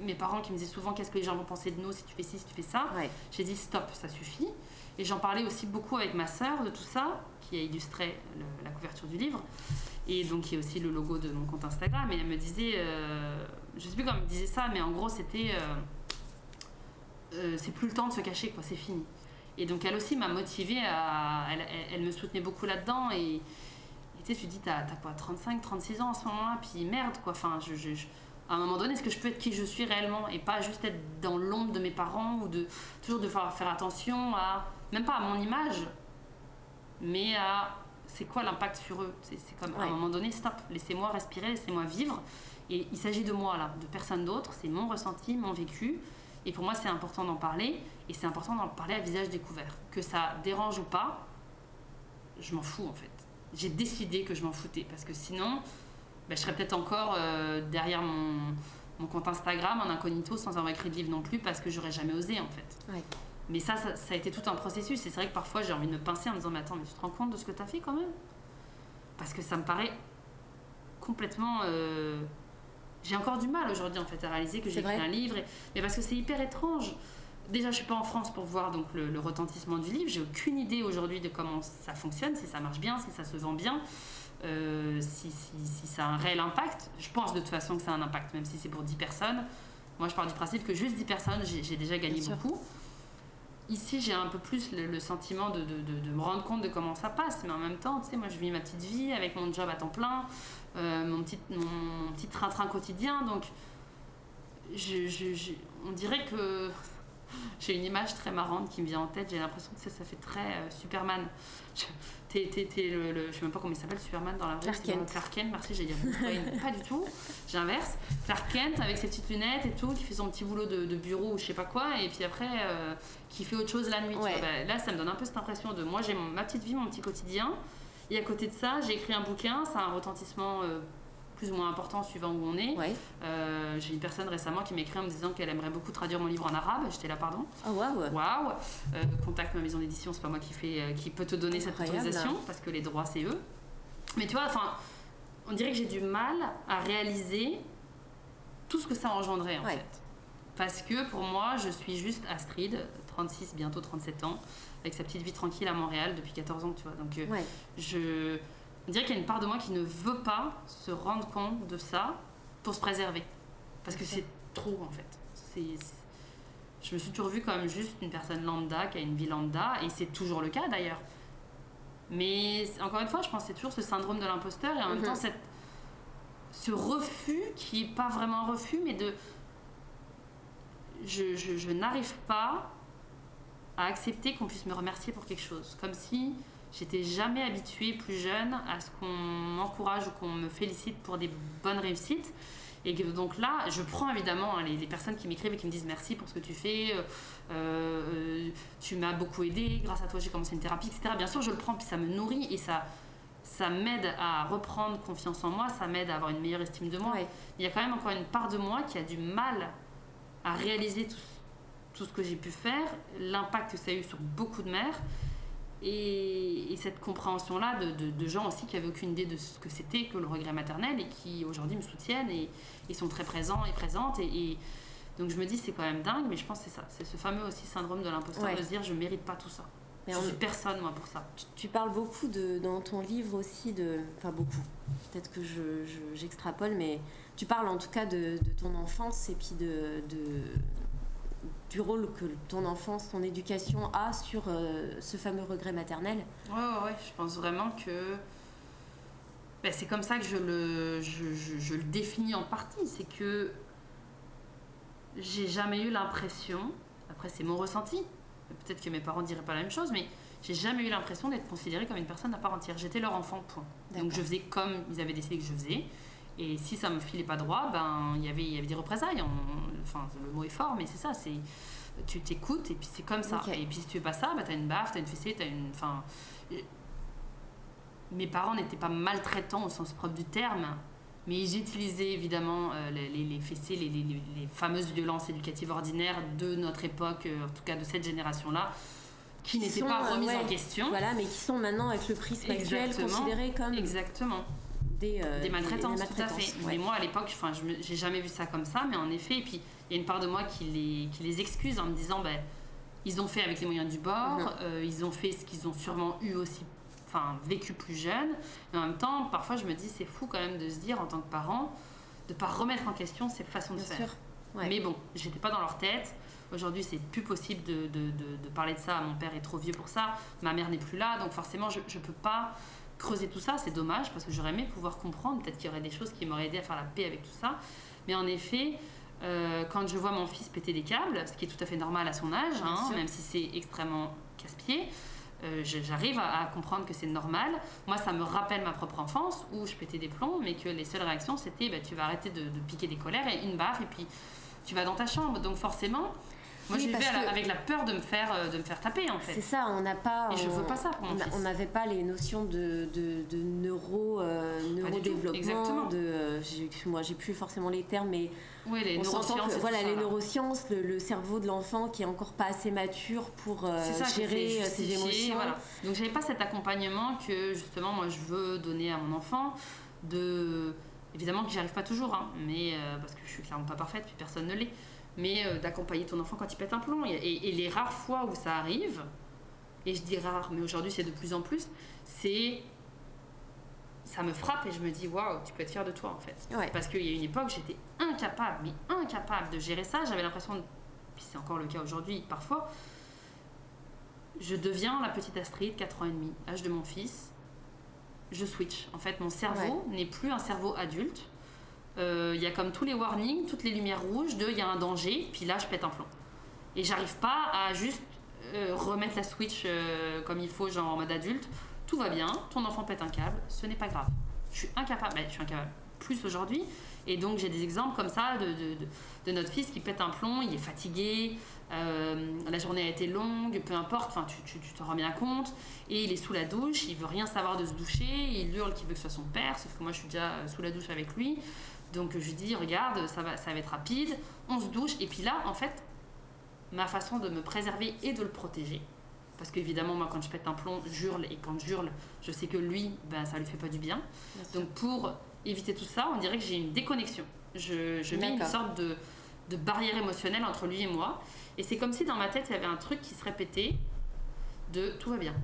mes parents qui me disaient souvent qu'est-ce que les gens vont penser de nous si tu fais ci, si tu fais ça, j'ai dit stop, ça suffit. Et j'en parlais aussi beaucoup avec ma sœur de tout ça, qui a illustré la couverture du livre, et donc qui est aussi le logo de mon compte Instagram. Et elle me disait, euh, je sais plus comment elle me disait ça, mais en gros c'était, euh, euh, c'est plus le temps de se cacher, quoi, c'est fini. Et donc elle aussi m'a motivée à, elle, me soutenait beaucoup là-dedans et, tu sais, tu dis, t'as, quoi, 35, 36 ans en ce moment-là, puis merde, quoi, enfin, je, je, à un moment donné, est-ce que je peux être qui je suis réellement et pas juste être dans l'ombre de mes parents ou de toujours devoir faire attention à même pas à mon image, mais à c'est quoi l'impact sur eux? C'est comme à un moment donné, stop, laissez-moi respirer, laissez-moi vivre. Et il s'agit de moi là, de personne d'autre. C'est mon ressenti, mon vécu. Et pour moi, c'est important d'en parler. Et c'est important d'en parler à visage découvert. Que ça dérange ou pas, je m'en fous en fait. J'ai décidé que je m'en foutais. Parce que sinon, ben, je serais peut-être encore euh, derrière mon, mon, compte Instagram en incognito sans avoir écrit de livre non plus parce que j'aurais jamais osé en fait. Ouais. Mais ça, ça, a été tout un processus. Et c'est vrai que parfois, j'ai envie de me pincer en me disant, mais attends, mais tu te rends compte de ce que tu as fait quand même? Parce que ça me paraît complètement... Euh, j'ai encore du mal aujourd'hui, en fait, à réaliser que j'ai écrit un livre. Mais parce que c'est hyper étrange. Déjà, je suis pas en France pour voir donc le, retentissement du livre. J'ai aucune idée aujourd'hui de comment ça fonctionne, si ça marche bien, si ça se vend bien, euh, si, si, ça a un réel impact. Je pense de toute façon que ça a un impact, même si c'est pour 10 personnes. Moi, je pars du principe que juste 10 personnes, j'ai déjà gagné beaucoup. Ici, j'ai un peu plus le, sentiment de, de, de, me rendre compte de comment ça passe, mais en même temps, tu sais, moi, je vis ma petite vie avec mon job à temps plein, euh, mon petit mon, train-train quotidien, donc je, je, on dirait que j'ai une image très marrante qui me vient en tête. J'ai l'impression que ça, ça fait très euh, Superman. T'es, le, le, je sais même pas comment il s'appelle, Superman dans la vraie Clark Kent. Clark Kent, merci, j'ai dit pas du tout. J'inverse. Clark Kent avec ses petites lunettes et tout, qui fait son petit boulot de, de bureau ou je sais pas quoi, et puis après, euh, qui fait autre chose la nuit. Bah, là, ça me donne un peu cette impression de moi, j'ai ma petite vie, mon petit quotidien. Et à côté de ça, j'ai écrit un bouquin, ça a un retentissement euh, plus ou moins important suivant où on est. Euh, j'ai une personne récemment qui m'écrit en me disant qu'elle aimerait beaucoup traduire mon livre en arabe. J'étais là, pardon. Oh, waouh Waouh euh, Contacte ma maison d'édition, c'est pas moi qui, fait, euh, qui peut te donner cette autorisation parce que les droits, c'est eux. Mais tu vois, enfin, on dirait que j'ai du mal à réaliser tout ce que ça engendrait en fait. Parce que pour moi, je suis juste Astrid, 36, bientôt 37 ans, avec sa petite vie tranquille à Montréal depuis 14 ans, tu vois. Donc, je on dirait qu'il y a une part de moi qui ne veut pas se rendre compte de ça pour se préserver. Parce que c'est trop, en fait. C'est, je me suis toujours vue comme juste une personne lambda qui a une vie lambda, et c'est toujours le cas d'ailleurs. Mais encore une fois, je pense que c'est toujours ce syndrome de l'imposteur, et en même temps, cette, ce refus qui n'est pas vraiment un refus, mais de. Je, je, je n'arrive pas à accepter qu'on puisse me remercier pour quelque chose. Comme si J'étais jamais habituée plus jeune à ce qu'on m'encourage ou qu'on me félicite pour des bonnes réussites. Et donc là, je prends évidemment hein, les, personnes qui m'écrivent et qui me disent merci pour ce que tu fais, euh, euh, tu m'as beaucoup aidé, grâce à toi j'ai commencé une thérapie, etc. Bien sûr, je le prends, puis ça me nourrit et ça, ça m'aide à reprendre confiance en moi, ça m'aide à avoir une meilleure estime de moi. Il y a quand même encore une part de moi qui a du mal à réaliser tout, tout ce que j'ai pu faire, l'impact que ça a eu sur beaucoup de mères. Et, cette compréhension-là de, gens aussi qui avaient aucune idée de ce que c'était que le regret maternel et qui aujourd'hui me soutiennent et, sont très présents et présentes. Et, donc je me dis c'est quand même dingue, mais je pense que c'est ça. C'est ce fameux aussi syndrome de l'imposteur de se dire je mérite pas tout ça. Mais je suis personne moi pour ça. Tu, parles beaucoup de, dans ton livre aussi de, enfin beaucoup. Peut-être que j'extrapole, mais tu parles en tout cas de, ton enfance et puis de, du rôle que ton enfance, ton éducation a sur euh, ce fameux regret maternel Ouais, ouais, je pense vraiment que ben, c'est comme ça que je le, je, je, le définis en partie. C'est que j'ai jamais eu l'impression, après c'est mon ressenti, peut-être que mes parents diraient pas la même chose, mais j'ai jamais eu l'impression d'être considérée comme une personne à part entière. J'étais leur enfant, point. Donc je faisais comme ils avaient décidé que je faisais. Et si ça me filait pas droit, ben il y avait il y avait des représailles. enfin, le mot est fort, mais c'est ça. C'est tu t'écoutes et puis c'est comme ça. Et puis si tu fais pas ça, ben, tu as une baffe, tu as une fessée, tu as une. Enfin, mes parents n'étaient pas maltraitants au sens propre du terme, mais ils utilisaient évidemment euh, les, les, fessées, les, les, les, fameuses violences éducatives ordinaires de notre époque, euh, en tout cas de cette génération-là, qui, n'étaient pas euh, remises en question. Voilà, mais qui sont maintenant avec le prisme actuel considérées comme exactement. Des, des, maltraitances, tout à fait. Mais moi, à l'époque, j'ai jamais vu ça comme ça, mais en effet, et puis il y a une part de moi qui les, qui les excuse en me disant, ben, ils ont fait avec les moyens du bord, mhm. ils ont fait ce qu'ils ont sûrement eu aussi enfin vécu plus jeune. Mais en même temps, parfois je me dis c'est fou quand même de se dire en tant que parent de pas remettre en question ces façons de faire. Mais bon, j'étais pas dans leur tête. Aujourd'hui, c'est plus possible de, de, de, parler de ça. Mon père est trop vieux pour ça. Ma mère n'est plus là. Donc forcément, je ne peux pas creuser tout ça. C'est dommage parce que j'aurais aimé pouvoir comprendre. Peut-être qu'il y aurait des choses qui m'auraient aidé à faire la paix avec tout ça. Mais en effet, euh, quand je vois mon fils péter des câbles, ce qui est tout à fait normal à son âge, hein, même si c'est extrêmement casse-pied, euh, j'arrive à, comprendre que c'est normal. Moi, ça me rappelle ma propre enfance où je pétais des plombs, mais que les seules réactions, c'était bah, tu vas arrêter de, de, piquer des colères et une barre, et puis tu vas dans ta chambre. Donc, forcément, moi, j'y vais avec la peur de me faire, euh, de me faire taper, en fait. C'est ça, on n'a pas. Et je veux pas ça pour mon On n'avait pas les notions de, de, de neuro, euh, neurodéveloppement. Exactement. De, euh, moi, j'ai plus forcément les termes, mais. Oui, les neurosciences. voilà, les neurosciences, le, cerveau de l'enfant qui est encore pas assez mature pour gérer ses émotions. Voilà. Donc, j'avais pas cet accompagnement que, justement, moi, je veux donner à mon enfant. De. Évidemment que j'y arrive pas toujours, hein, mais parce que je suis clairement pas parfaite, puis personne ne l'est mais euh, d'accompagner ton enfant quand il pète un plomb. Et, les rares fois où ça arrive, et je dis rare, mais aujourd'hui c'est de plus en plus, c'est. Ça me frappe et je me dis, waouh, tu peux être fier de toi en fait. Parce qu'il y a une époque, j'étais incapable, mais incapable de gérer ça. J'avais l'impression, puis c'est encore le cas aujourd'hui parfois, je deviens la petite Astrid, 4 ans et demi, âge de mon fils. Je switch. En fait, mon cerveau n'est plus un cerveau adulte il euh, y a comme tous les warnings, toutes les lumières rouges de il y a un danger, puis là je pète un plomb. Et j'arrive pas à juste euh, remettre la switch euh, comme il faut, genre en mode adulte. Tout va bien, ton enfant pète un câble, ce n'est pas grave. Je suis incapable, ben, je suis incapable plus aujourd'hui. Et donc j'ai des exemples comme ça de, de, notre fils qui pète un plomb, il est fatigué, la journée a été longue, peu importe, enfin tu, tu, tu, te rends bien compte, et il est sous la douche, il veut rien savoir de se doucher, il hurle qu'il veut que ce soit son père, sauf que moi je suis déjà sous la douche avec lui. Donc je lui dis, regarde, ça va, ça va être rapide, on se douche. Et puis là, en fait, ma façon de me préserver et de le protéger. Parce qu'évidemment, moi, quand je pète un plomb, j'hurle. Et quand je hurle, je sais que lui, ben, ça lui fait pas du bien. Donc pour éviter tout ça, on dirait que j'ai une déconnexion. Je, je mets une sorte de, de barrière émotionnelle entre lui et moi. Et c'est comme si dans ma tête, il y avait un truc qui se répétait de tout va bien.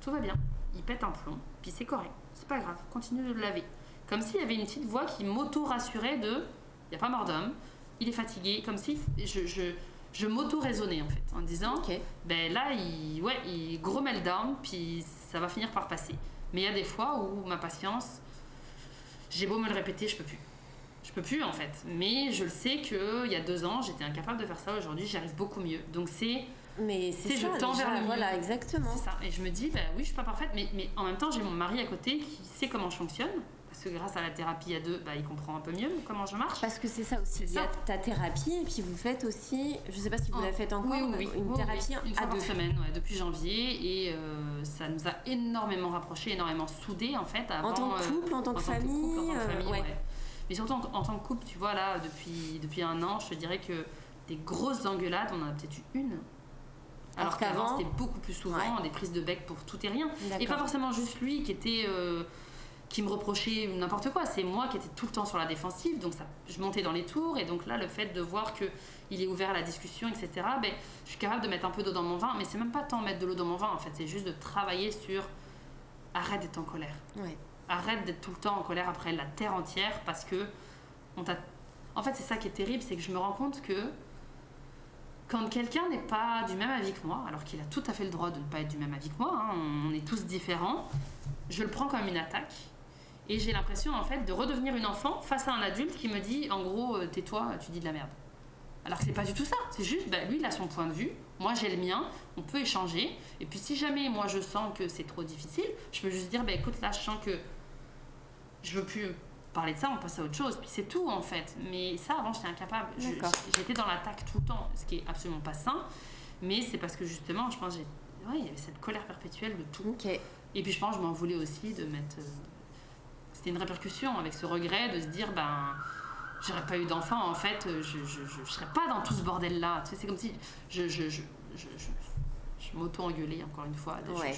Tout va bien. Il pète un plomb, puis c'est correct. C'est pas grave, continue de le laver. Comme s'il y avait une petite voix qui m'auto-rassurait de il n'y a pas mort d'homme, il est fatigué, comme si je, je, je m'auto-raisonnais en fait, en disant ben là, il, ouais, il gros meltdown, puis ça va finir par passer. Mais il y a des fois où ma patience, j'ai beau me le répéter, je peux plus. Je peux plus en fait. Mais je le sais qu'il y a deux ans, j'étais incapable de faire ça. Aujourd'hui, j'y arrive beaucoup mieux. Donc c'est. Mais c'est ça, je tends vers le Voilà, exactement. C'est ça. Et je me dis, ben oui, je suis pas parfaite, mais, mais en même temps, j'ai mon mari à côté qui sait comment je fonctionne que grâce à la thérapie à deux, bah, il comprend un peu mieux comment je marche. Parce que c'est ça aussi. Il y a ta thérapie et puis vous faites aussi, je sais pas si vous la faites encore, oui, oui, une thérapie une à deux semaines, depuis janvier et euh, ça nous a énormément rapprochés, énormément soudés en fait. en tant que euh, couple, en tant que famille, en tant que famille, ouais. Mais surtout en, tant que couple, tu vois là, depuis depuis un an, je te dirais que des grosses engueulades, on en a peut-être eu une. Alors, qu'avant, c'était beaucoup plus souvent des prises de bec pour tout et rien. Et pas forcément juste lui qui était euh, qui me reprochait n'importe quoi. C'est moi qui étais tout le temps sur la défensive, donc ça, je montais dans les tours. Et donc là, le fait de voir que il est ouvert à la discussion, etc., ben, je suis capable de mettre un peu d'eau dans mon vin. Mais c'est même pas tant mettre de l'eau dans mon vin, en fait. C'est juste de travailler sur arrête d'être en colère. Arrête d'être tout le temps en colère après la terre entière parce que on t'a. En fait, c'est ça qui est terrible, c'est que je me rends compte que quand quelqu'un n'est pas du même avis que moi, alors qu'il a tout à fait le droit de ne pas être du même avis que moi, hein, on est tous différents, je le prends comme une attaque et j'ai l'impression, en fait, de redevenir une enfant face à un adulte qui me dit, en gros, euh, tais-toi, tu dis de la merde. Alors que c'est pas du tout ça. C'est juste, bah, lui, il a son point de vue, moi j'ai le mien, on peut échanger. Et puis si jamais moi je sens que c'est trop difficile, je peux juste dire, bah, écoute, là, je sens que je veux plus parler de ça, on passe à autre chose, puis c'est tout en fait. Mais ça, avant, j'étais incapable. J'étais dans l'attaque tout le temps, ce qui est absolument pas sain. Mais c'est parce que justement, je pense, j'ai- ouais, il y avait cette colère perpétuelle de tout. Et puis je pense je m'en voulais aussi de mettre. euh, C'était une répercussion avec ce regret de se dire, ben, j'aurais pas eu d'enfant, en fait, je, je, je, je serais pas dans tout ce bordel-là. Tu sais, c'est comme si je, je, je, je, je, je m'auto-engueulais, encore une fois. Je- Ouais.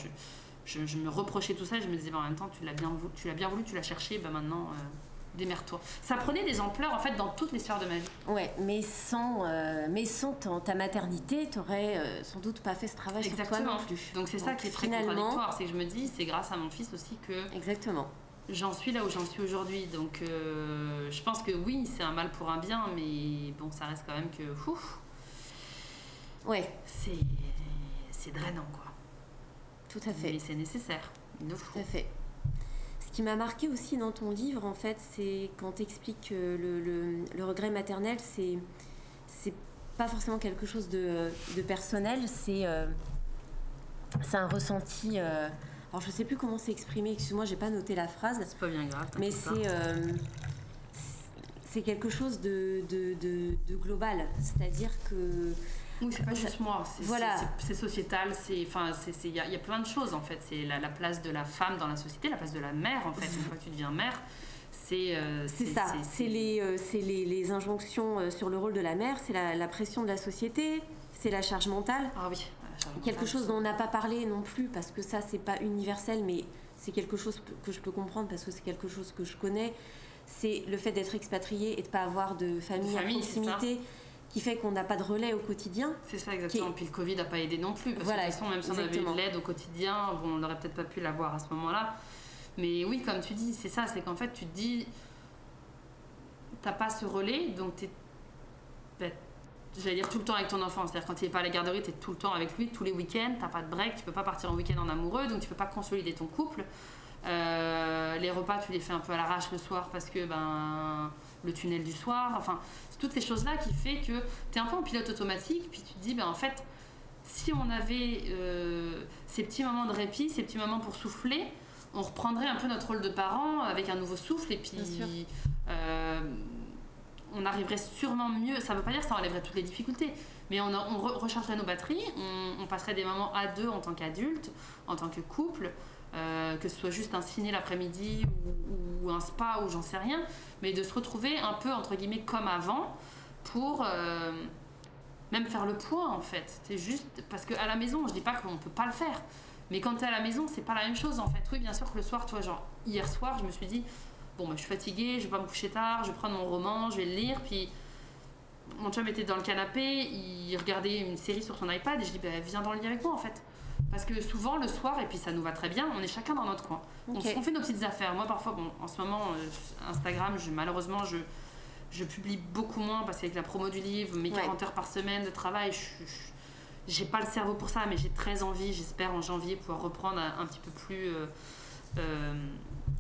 Me reprochais tout ça et je me disais, ben, en même temps, tu l'as bien, voulu, tu l'as bien voulu, tu l'as cherché, ben maintenant, euh, démerde-toi. Ça prenait des ampleurs, en fait, dans toutes les sphères de ma vie. Ouais, mais sans, euh, mais sans ton- ta maternité, t'aurais euh, sans doute pas fait ce travail sur toi Exactement. non plus. Donc c'est ça qui est très contradictoire, c'est que je me dis, c'est grâce à mon fils aussi que Exactement. J'en suis là où j'en suis aujourd'hui. Donc euh, je pense que oui, c'est un mal pour un bien, mais bon, ça reste quand même que ouf, Ouais, c'est c'est drainant quoi. tout à fait. Mais c'est nécessaire. Il nous faut. Tout à fait. Ce qui m'a marqué aussi dans ton livre, en fait, c'est quand tu expliques que le, le- le regret maternel, c'est c'est pas forcément quelque chose de, de personnel, c'est euh, c'est un ressenti. euh, alors, je sais plus comment c'est exprimé, excuse-moi, j'ai pas noté la phrase, C'est pas bien grave. mais c'est. euh, c'est quelque chose de, de, de- de global, c'est-à-dire que Oui, c'est pas juste moi. C'est, Voilà. sociétal. C'est, enfin, il y, a- il y a plein de choses en fait. C'est la, la place de la femme dans la société, la place de la mère en fait. Une fois que tu deviens mère, c'est. euh, C'est ça, c'est les, euh, c'est les, les injonctions euh, sur le rôle de la mère, c'est la, la pression de la société, c'est la charge mentale. Ah oui. Quelque chose dont on n'a pas parlé non plus, parce que ça, c'est pas universel, mais c'est quelque chose que je peux comprendre, parce que c'est quelque chose que je connais. C'est le fait d'être expatrié et de pas avoir de famille, De famille, à proximité, qui fait qu'on n'a pas de relais au quotidien. C'est ça exactement. Est- Puis le Covid n'a pas aidé non plus. Parce Voilà, que de toute façon, même si on avait eu de l'aide au quotidien, bon, on n'aurait peut-être pas pu l'avoir à ce moment-là. Mais oui, comme tu dis, c'est ça. C'est qu'en fait, tu te dis, t'as pas ce relais, donc t'es. J'allais dire tout le temps avec ton enfant. C'est-à-dire quand il n'est pas à la garderie, tu es tout le temps avec lui, tous les week-ends, t'as pas de break, tu peux pas partir en week-end en amoureux, donc tu peux pas consolider ton couple. Euh, les repas, tu les fais un peu à l'arrache le soir parce que ben, le tunnel du soir, enfin, c'est toutes ces choses-là qui fait que tu es un peu en pilote automatique, puis tu te dis, ben, en fait, si on avait euh, ces petits moments de répit, ces petits moments pour souffler, on reprendrait un peu notre rôle de parent avec un nouveau souffle, et puis euh, on arriverait sûrement mieux. Ça veut pas dire que ça enlèverait toutes les difficultés, mais on, rechargerait nos batteries, on, passerait des moments à deux en tant qu'adulte, en tant que couple. euh, que ce soit juste un ciné l'après-midi ou, ou un spa ou j'en sais rien, mais de se retrouver un peu entre guillemets comme avant pour euh, même faire le point en fait. C'est juste parce qu'à la maison, je dis pas qu'on peut pas le faire, mais quand tu es à la maison, c'est pas la même chose en fait. Oui, bien sûr que le soir, toi, genre hier soir, je me suis dit bon, bah, je suis fatiguée, je vais pas me coucher tard, je vais prendre mon roman, je vais le lire, puis mon chum était dans le canapé, il regardait une série sur son iPad et je dis bah, viens dans le lit avec moi en fait. Parce que souvent le soir, et puis ça nous va très bien, on est chacun dans notre coin. On, fait nos petites affaires. Moi parfois, bon, en ce moment, euh, Instagram, je, malheureusement, je, je publie beaucoup moins parce qu'avec la promo du livre, mes Ouais. 40 heures par semaine de travail, je, je- j'ai pas le cerveau pour ça, mais j'ai très envie, j'espère en janvier pouvoir reprendre un, un petit peu plus euh, euh,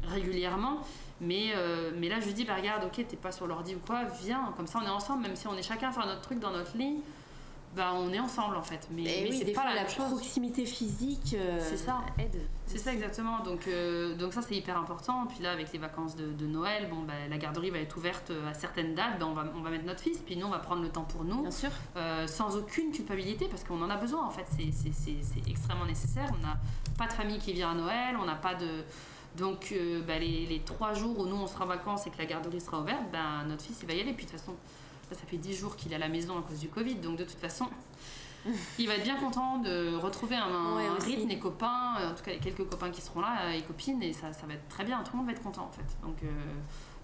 régulièrement. Mais, euh, mais là, je lui dis, bah, regarde, ok, t'es pas sur l'ordi ou quoi, viens, comme ça on est ensemble, même si on est chacun à faire notre truc dans notre lit, bah, on est ensemble en fait. Mais, Et mais oui, c'est pas fois, la la proximité physique euh, C'est ça. aide. C'est ça exactement. Donc, euh, donc ça c'est hyper important. Puis là avec les vacances de, de Noël, bon bah, la garderie va être ouverte à certaines dates. Ben, on, va, on va mettre notre fils. Puis nous on va prendre le temps pour nous, Bien sûr. sans aucune culpabilité parce qu'on en a besoin en fait. C'est- C'est c'est- c'est extrêmement nécessaire. On n'a pas de famille qui vient à Noël. On n'a pas de donc euh, bah, les, les trois jours où nous on sera en vacances et que la garderie sera ouverte, ben, notre fils il va y aller. Puis de toute façon là, ça fait 10 jours qu'il est à la maison à cause du Covid. Donc de toute façon il va être bien content de retrouver un, Ouais, rythme, des copains, euh, en tout cas les quelques copains qui seront là, euh, et copines, et ça, ça va être très bien, tout le monde va être content en fait. Donc, euh,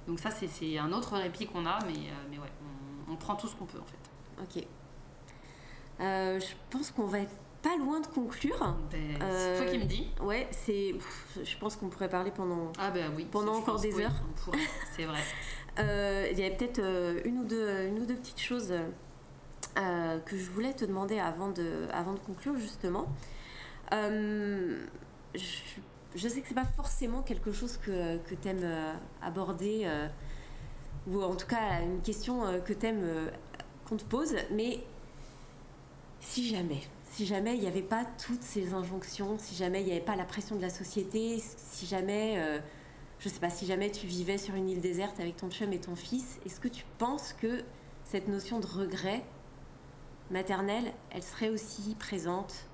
donc ça c'est- un autre répit qu'on a, mais, euh, mais ouais, on, on prend tout ce qu'on peut en fait. Ok. Je pense qu'on va être pas loin de conclure. Ben, Euh, C'est toi qui me dis. Ouais, c'est. Je pense qu'on pourrait parler pendant. Ah ben oui. pendant encore pense, des oui, heures. C'est vrai. Euh, il y avait peut-être euh, une, ou deux, une ou deux petites choses euh, que je voulais te demander avant de, avant de conclure, justement. Euh, je, je sais que c'est pas forcément quelque chose que, que tu aimes aborder, euh, ou en tout cas une question euh, que tu aimes qu'on te pose, mais si jamais, si jamais il n'y avait pas toutes ces injonctions, si jamais il n'y avait pas la pression de la société, si jamais, euh, je sais pas, si jamais tu vivais sur une île déserte avec ton chum et ton fils, est-ce que tu penses que cette notion de regret maternel, elle serait aussi présente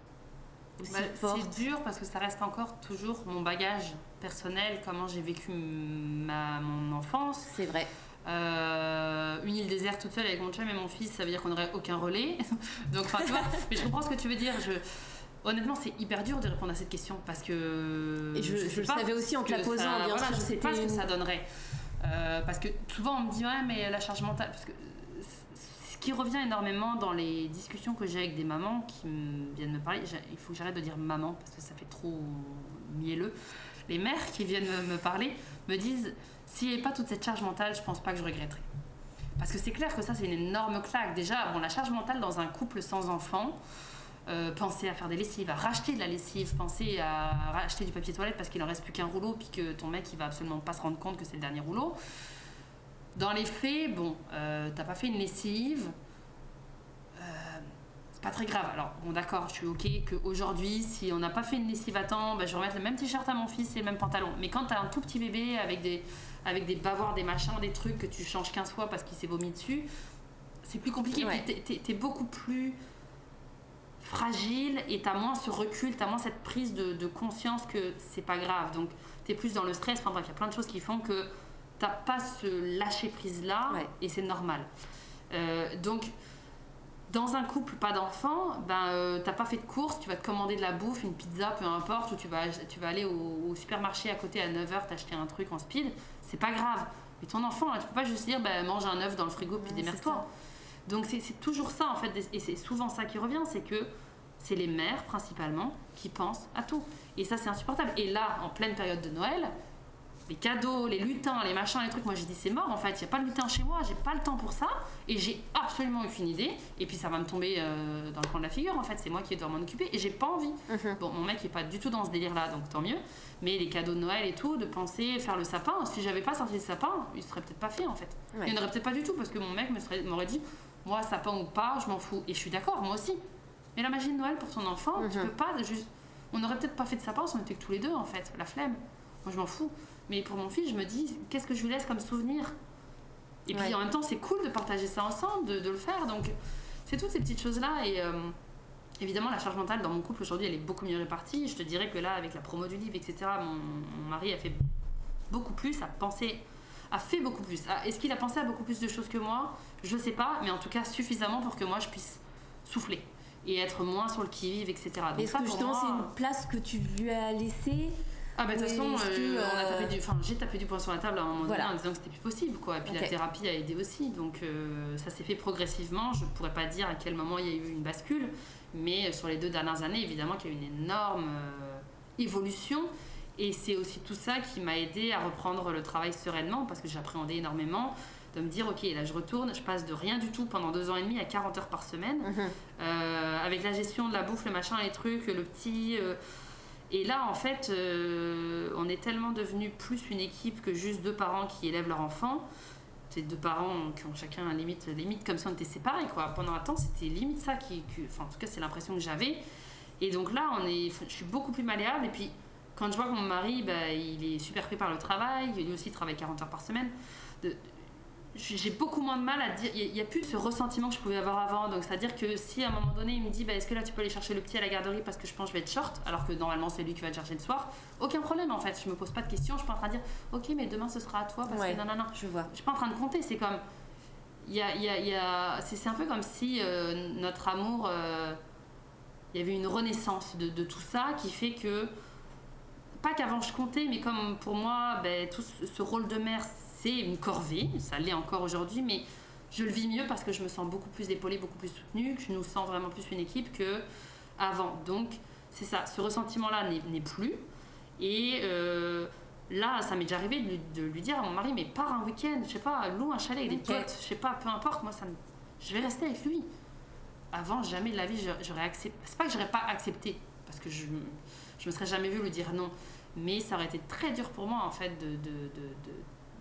Bah, c'est dur parce que ça reste encore toujours mon bagage personnel, comment j'ai vécu ma, mon enfance. C'est vrai. Euh, une île déserte toute seule avec mon chum et mon fils, ça veut dire qu'on n'aurait aucun relais. Donc, enfin, tu vois, mais je comprends ce que tu veux dire. Je, honnêtement, c'est hyper dur de répondre à cette question parce que. Et je- le savais aussi en te la posant, bien voilà, sûr, Je sais pas ce que ça donnerait. Euh, parce que souvent on me dit, ouais, mais la charge mentale. Parce que ce qui revient énormément dans les discussions que j'ai avec des mamans qui viennent me parler, il faut que j'arrête de dire maman parce que ça fait trop mielleux. Les mères qui viennent me, parler me disent s'il n'y avait pas toute cette charge mentale, je pense pas que je regretterais. Parce que c'est clair que ça, c'est une énorme claque. Déjà, bon, la charge mentale dans un couple sans enfant, euh, penser à faire des lessives, à racheter de la lessive, penser à racheter du papier toilette parce qu'il en reste plus qu'un rouleau, puis que ton mec, il va absolument pas se rendre compte que c'est le dernier rouleau. Dans les faits, bon, euh, t'as pas fait une lessive, c'est pas très grave. Alors, bon, d'accord, je suis ok qu'aujourd'hui, si on n'a pas fait une lessive à temps, bah, je vais remettre le même t-shirt à mon fils et le même pantalon. Mais quand t'as un tout petit bébé avec des, avec des bavoirs, des machins, des trucs que tu changes 15 fois parce qu'il s'est vomi dessus, c'est plus compliqué. Ouais. Puis t'es- beaucoup plus fragile et t'as moins ce recul, t'as moins cette prise de, de conscience que c'est pas grave. Donc t'es plus dans le stress. Enfin bref, il y a plein de choses qui font que t'as pas ce lâcher prise là Ouais. et c'est normal. Euh, donc dans un couple pas d'enfant, ben euh, t'as pas fait de course, tu vas te commander de la bouffe, une pizza, peu importe, ou tu vas, tu vas aller au, au supermarché à côté à 9h t'acheter un truc en speed, c'est pas grave. Mais ton enfant, là, tu peux pas juste dire ben, mange un œuf dans le frigo puis Ouais, démerde-toi. Donc c'est c'est toujours ça en fait, et c'est souvent ça qui revient, c'est que c'est les mères principalement qui pensent à tout. Et ça c'est insupportable. Et là, en pleine période de Noël, les cadeaux, les lutins, les machins, les trucs, moi j'ai dit c'est mort en fait, il n'y a pas de lutin chez moi, j'ai pas le temps pour ça, et j'ai absolument aucune idée, et puis ça va me tomber euh, dans le coin de la figure en fait, c'est moi qui dois m'en occuper, et j'ai pas envie. Mhm. Bon, mon mec est pas du tout dans ce délire là, donc tant mieux, mais les cadeaux de Noël et tout, de penser faire le sapin, si j'avais pas sorti le sapin, il serait peut-être pas fait en fait. Ouais. Il n'y en aurait peut-être pas du tout, parce que mon mec m'aurait dit, moi sapin ou pas, je m'en fous, et je suis d'accord, moi aussi. Mais la magie de Noël pour ton enfant, tu Mhm. peux pas juste. On n'aurait peut-être pas fait de sapin si on était que tous les deux en fait, la flemme. Moi je m'en fous. Mais pour mon fils, je me dis, qu'est-ce que je lui laisse comme souvenir? Et puis en même temps, c'est cool de partager ça ensemble, de, de le faire. Donc c'est toutes ces petites choses-là. Et euh, évidemment, la charge mentale dans mon couple aujourd'hui, elle est beaucoup mieux répartie. Je te dirais que là, avec la promo du livre, etc., mon, mon mari a fait beaucoup plus, a pensé, a fait beaucoup plus. Ah, Est-ce qu'il a pensé à beaucoup plus de choses que moi? Je sais pas, mais en tout cas suffisamment pour que moi je puisse souffler et être moins sur le qui-vive, etc. Est-ce ça, que justement c'est une place que tu lui as laissée ah bah de toute façon, euh, on a euh, tapé du, enfin j'ai tapé du poing sur la table à un moment Voilà. donné en disant que c'était plus possible quoi. Et puis la thérapie a aidé aussi, donc euh, ça s'est fait progressivement. Je pourrais pas dire à quel moment il y a eu une bascule, mais sur les deux dernières années, évidemment qu'il y a eu une énorme évolution. Et c'est aussi tout ça qui m'a aidé à reprendre le travail sereinement parce que j'appréhendais énormément de me dire ok là je retourne, je passe de rien du tout pendant deux ans et demi à 40 heures par semaine. Euh, avec la gestion de la bouffe, le machin, les trucs, le petit. euh, et là, en fait, euh, on est tellement devenu plus une équipe que juste deux parents qui élèvent leur enfant. C'est deux parents qui ont chacun limite, limite comme si on était séparés, quoi. Pendant un temps, c'était limite ça qui, enfin, en tout cas, c'est l'impression que j'avais. Et donc là, on est, je suis beaucoup plus malléable. Et puis, quand je vois que mon mari, bah, il est super pris par le travail, lui aussi il travaille 40 heures par semaine, j'ai beaucoup moins de mal à dire. Il n'y a, plus ce ressentiment que je pouvais avoir avant. Donc, c'est-à-dire que si à un moment donné, il me dit bah, Est-ce que là tu peux aller chercher le petit à la garderie parce que je pense que je vais être short Alors que normalement, c'est lui qui va le chercher le soir. Aucun problème en fait. Je me pose pas de questions. Je suis pas en train de dire Ok, mais demain ce sera à toi parce Ouais. que non, non, non. Je vois. Je suis pas en train de compter. C'est comme. Il y a, y a- y a- c'est, c'est un peu comme si euh, notre amour. euh, il y avait une renaissance de, de tout ça qui fait que. Pas qu'avant je comptais, mais comme pour moi, ben, tout ce, ce rôle de mère, c'est une corvée, ça l'est encore aujourd'hui, mais je le vis mieux parce que je me sens beaucoup plus épaulée, beaucoup plus soutenue, que je nous sens vraiment plus une équipe que avant. Donc, c'est ça, ce ressentiment-là n'est, plus. Et euh, là, ça m'est déjà arrivé de lui, de lui dire à mon mari, mais pars un week-end, je sais pas, loue un chalet avec des potes, je sais pas, peu importe, moi, ça me- je vais rester avec lui. Avant, jamais de la vie, j'aurais- j'aurais accepté. C'est pas que j'aurais pas accepté, parce que je, je me serais jamais vue lui dire non. Mais ça aurait été très dur pour moi, en fait, de, de, de,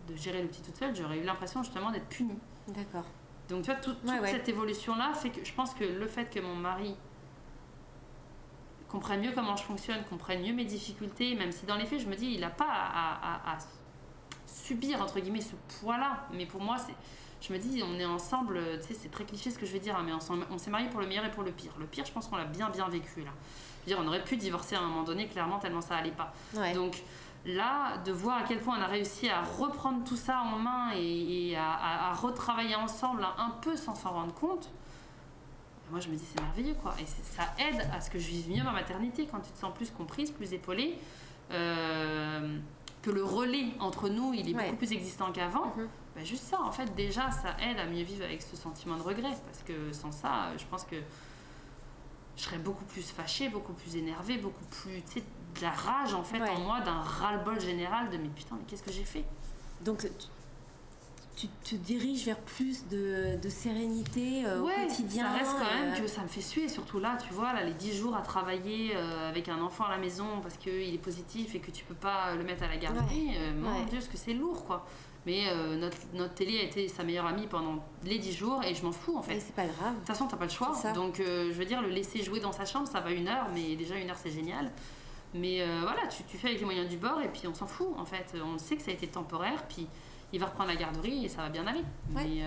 de, gérer le petit toute seule. J'aurais eu l'impression justement d'être punie. D'accord. Donc, tu vois, tout- toute Ouais, ouais. cette évolution-là fait que je pense que le fait que mon mari comprenne mieux comment je fonctionne, comprenne mieux mes difficultés, même si dans les faits, je me dis, il n'a pas à, à- à- subir, entre guillemets, ce poids-là. Mais pour moi, c'est je me dis, on est ensemble, tu sais, c'est très cliché ce que je vais dire, hein, mais on, s'est mariés pour le meilleur et pour le pire. Le pire, je pense qu'on l'a bien, bien vécu là. Je veux dire, on aurait pu divorcer à un moment donné, clairement, tellement ça allait pas. Donc là, de voir à quel point on a réussi à reprendre tout ça en main et, à, retravailler ensemble un peu sans s'en rendre compte, moi je me dis c'est merveilleux quoi. Et ça aide à ce que je vive mieux ma maternité quand tu te sens plus comprise, plus épaulée. Euh, que le relais entre nous il est beaucoup plus existant qu'avant. Mhm. Bah, juste ça, en fait, déjà, ça aide à mieux vivre avec ce sentiment de regret. Parce que sans ça, je pense que je serais beaucoup plus fâchée, beaucoup plus énervée, beaucoup plus, de la rage, en fait, en moi, d'un ras-le-bol général de mais putain, mais qu'est-ce que j'ai fait? Donc, tu, te diriges vers plus de, sérénité euh, au quotidien. Ça reste quand même euh, que ça me fait suer, surtout là, tu vois, là, les 10 jours à travailler euh, avec un enfant à la maison parce qu'il est positif et que tu peux pas le mettre à la garderie, mon Dieu, ce que c'est lourd, quoi. Mais euh, notre, notre télé a été sa meilleure amie pendant les 10 jours et je m'en fous en fait. c'est pas grave. De toute façon, t'as pas le choix. Donc, euh, je veux dire, le laisser jouer dans sa chambre, ça va une heure, mais déjà une heure c'est génial. Mais euh, voilà, tu, tu, fais avec les moyens du bord et puis on s'en fout en fait. On sait que ça a été temporaire, puis il va reprendre la garderie et ça va bien aller. Mais,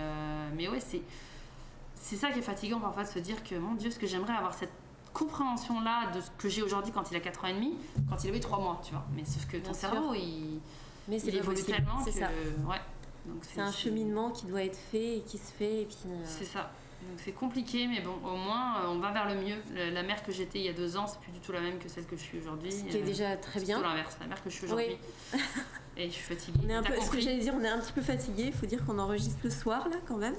mais ouais, c'est, c'est ça qui est fatigant parfois de se dire que mon Dieu, ce que j'aimerais avoir cette compréhension là de ce que j'ai aujourd'hui quand il a 4 ans et demi, quand il avait 3 mois, tu vois. Mais sauf que ton cerveau, il mais c'est évolue tellement c'est ça. Ouais. C'est un cheminement qui doit être fait et qui se fait. puis. Euh, c'est ça. Donc c'est compliqué, mais bon, au moins euh, on va vers le mieux. La mère que j'étais il y a deux ans, c'est plus du tout la même que celle que je suis aujourd'hui. Ce qui est déjà très bien. C'est l'inverse, la mère que je suis aujourd'hui. et je suis fatiguée. On est un peu, ce que j'allais dire, on est un petit peu fatigué. Il faut dire qu'on enregistre le soir là quand même.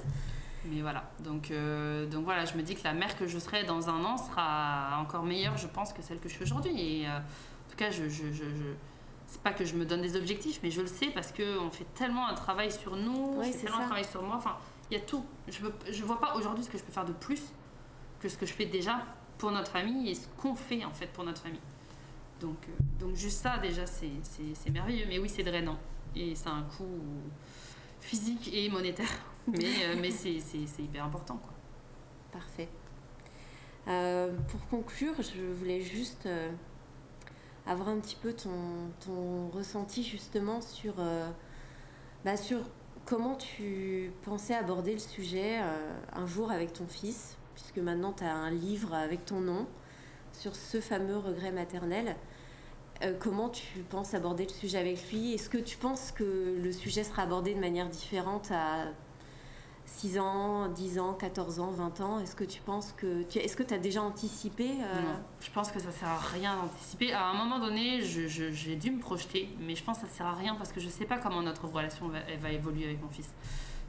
Mais voilà, donc, euh, donc voilà, je me dis que la mère que je serai dans un an sera encore meilleure, je pense, que celle que je suis aujourd'hui. Et en tout cas, je, je, je c'est pas que je me donne des objectifs, mais je le sais parce qu'on fait tellement un travail sur nous, oui, tellement un travail sur moi. Enfin, il y a tout. Je, je vois pas aujourd'hui ce que je peux faire de plus que ce que je fais déjà pour notre famille et ce qu'on fait en fait pour notre famille. Donc, euh, donc juste ça, déjà, c'est merveilleux. Mais oui, c'est drainant. Et ça a un coût physique et monétaire. Mais, euh, mais c'est hyper important. Quoi. Parfait. Euh, pour conclure, je voulais juste avoir un petit peu ton, ton ressenti justement sur, bah sur comment tu pensais aborder le sujet euh, un jour avec ton fils, puisque maintenant tu as un livre avec ton nom sur ce fameux regret maternel. Euh, comment tu penses aborder le sujet avec lui? Est-ce que tu penses que le sujet sera abordé de manière différente à 6 ans, 10 ans, 14 ans, 20 ans Est-ce que tu penses que. Est-ce que tu as déjà anticipé euh? Non, je pense que ça sert à rien d'anticiper. À un moment donné, j'ai dû me projeter, mais je pense que ça sert à rien parce que je sais pas comment notre relation va, elle va évoluer avec mon fils.